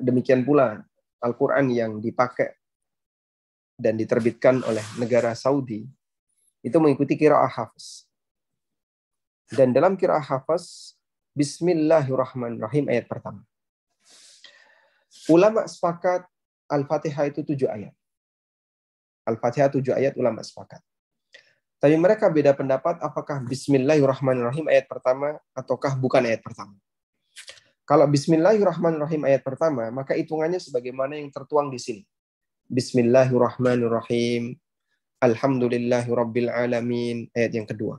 demikian pula Al-Qur'an yang dipakai dan diterbitkan oleh negara Saudi itu mengikuti kiraah Hafiz. Dan dalam kiraah hafaz, Bismillahirrahmanirrahim ayat pertama. Ulama sepakat Al-Fatihah itu tujuh ayat. Al-Fatihah tujuh ayat ulama sepakat. Tapi mereka beda pendapat apakah Bismillahirrahmanirrahim ayat pertama ataukah bukan ayat pertama. Kalau Bismillahirrahmanirrahim ayat pertama, maka hitungannya sebagaimana yang tertuang di sini. Bismillahirrahmanirrahim. Alhamdulillahirabbil alamin ayat yang kedua.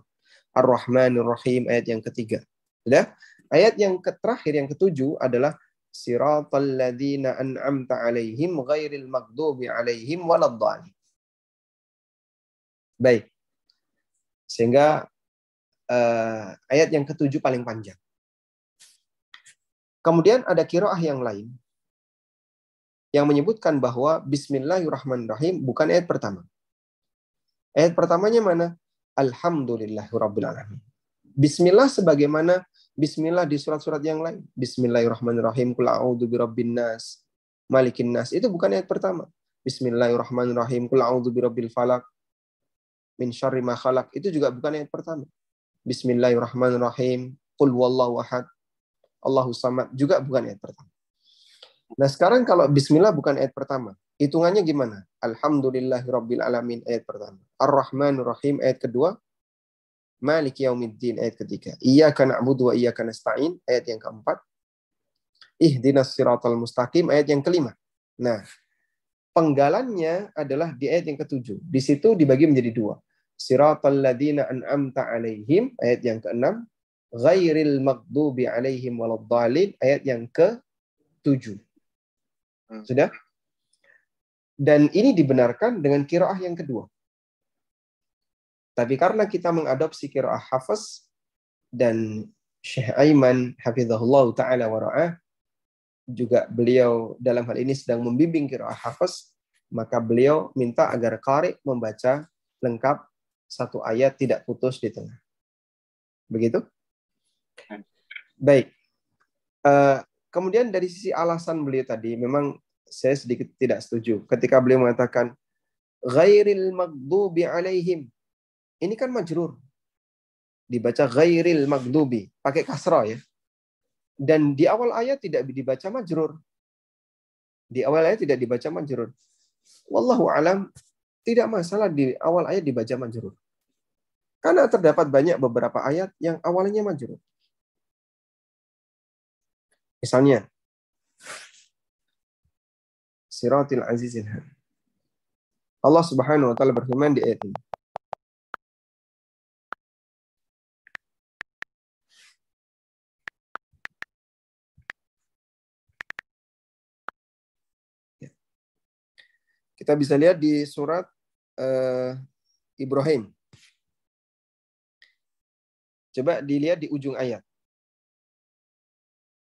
Ar-Rahmanir Rahim ayat yang ketiga. Sudah? Ayat yang terakhir yang ketujuh adalah siratal ladzina an'amta alaihim ghairil maghdubi alaihim waladdallin. Baik. Sehingga uh, ayat yang ketujuh paling panjang. Kemudian ada kiroah yang lain yang menyebutkan bahwa Bismillahirrahmanirrahim bukan ayat pertama. Ayat pertamanya mana? Alhamdulillahirrabbilalamin. Bismillah sebagaimana Bismillah di surat-surat yang lain. Bismillahirrahmanirrahim. Kul a'udhu birabbin nas. Malikin nas. Itu bukan ayat pertama. Bismillahirrahmanirrahim. Kul a'udhu birabbil falak. Min syarri ma khalaq. Itu juga bukan ayat pertama. Bismillahirrahmanirrahim. Qul wallahu ahad. Allahu samad. Juga bukan ayat pertama. Nah sekarang kalau Bismillah bukan ayat pertama. Hitungannya gimana? Alhamdulillahirabbil alamin ayat pertama. Ar-Rahmanir Rahim ayat kedua. Malik yaumiddin ayat ketiga. Iyyaka na'budu wa iyyaka nasta'in ayat yang keempat. Ihdinas siratal mustaqim ayat yang kelima. Nah, penggalannya adalah di ayat yang ketujuh. Di situ dibagi menjadi dua. Siratal ladina an'amta alaihim ayat yang keenam. Ghairil maghdubi alaihim waladdallin ayat yang ke tujuh. Hmm. Sudah? Dan ini dibenarkan dengan kiroah yang kedua. Tapi karena kita mengadopsi kiroah hafaz dan Syekh Aiman hafizahullah taala wara'ah juga beliau dalam hal ini sedang membimbing kiroah hafaz, maka beliau minta agar qari membaca lengkap satu ayat tidak putus di tengah. Begitu? Baik. Uh, kemudian dari sisi alasan beliau tadi, memang saya sedikit tidak setuju ketika beliau mengatakan ghairil maghdubi alaihim. Ini kan majrur. Dibaca ghairil maghdubi, pakai kasrah ya. Dan di awal ayat tidak dibaca majrur. Di awal ayat tidak dibaca majrur. Wallahu alam tidak masalah di awal ayat dibaca majrur. Karena terdapat banyak beberapa ayat yang awalnya majrur. Misalnya, siratil azizil. Allah Subhanahu wa taala berfirman di ayat ini. Kita bisa lihat di surat uh, Ibrahim. Coba dilihat di ujung ayat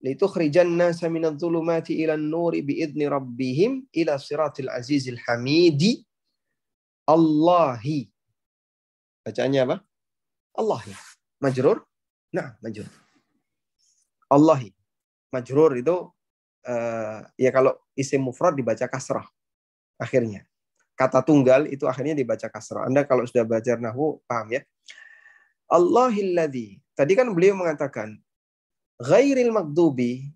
litukhrijan nasa minadh dhulumati ila an-nuri biidzni rabbihim ila siratil azizil hamidi Allahi. Bacaannya apa? Allahi. Majrur? Nah, majrur. Allahi. Majrur itu uh, ya kalau isim mufrad dibaca kasrah akhirnya. kata tunggal itu akhirnya dibaca kasrah. Anda kalau sudah belajar nahwu paham ya. Allahilladzi. Tadi kan beliau mengatakan ghairil maghdubi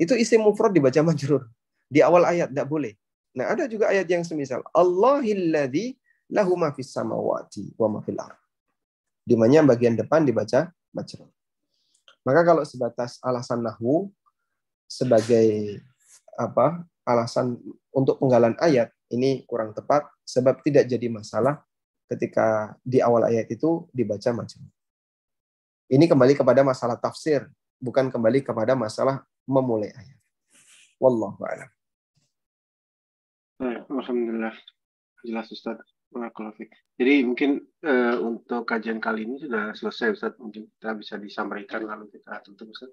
itu isim mufrad dibaca majrur. Di awal ayat tidak boleh. Nah, ada juga ayat yang semisal Allahilladzi lahu ma fis samawati wa ma fil. Di mana bagian depan dibaca majrur. Maka kalau sebatas alasan nahwu sebagai apa? alasan untuk penggalan ayat ini kurang tepat sebab tidak jadi masalah ketika di awal ayat itu dibaca majrur. Ini kembali kepada masalah tafsir, bukan kembali kepada masalah memulai ayat. Wallahu a'lam. Alhamdulillah. Jelas Ustaz. Jadi mungkin uh, untuk kajian kali ini sudah selesai Ustaz. Mungkin kita bisa disampaikan lalu kita tutup Ustaz.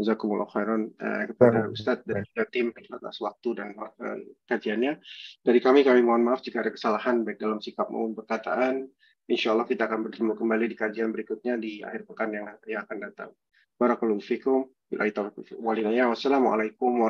Jazakumullah khairan eh, kepada Ustadz dan juga tim atas waktu dan eh, kajiannya. Dari kami, kami mohon maaf jika ada kesalahan baik dalam sikap maupun perkataan. Insya Allah kita akan bertemu kembali di kajian berikutnya di akhir pekan yang, yang akan datang. Barakallahu fikum. Wassalamualaikum warahmatullahi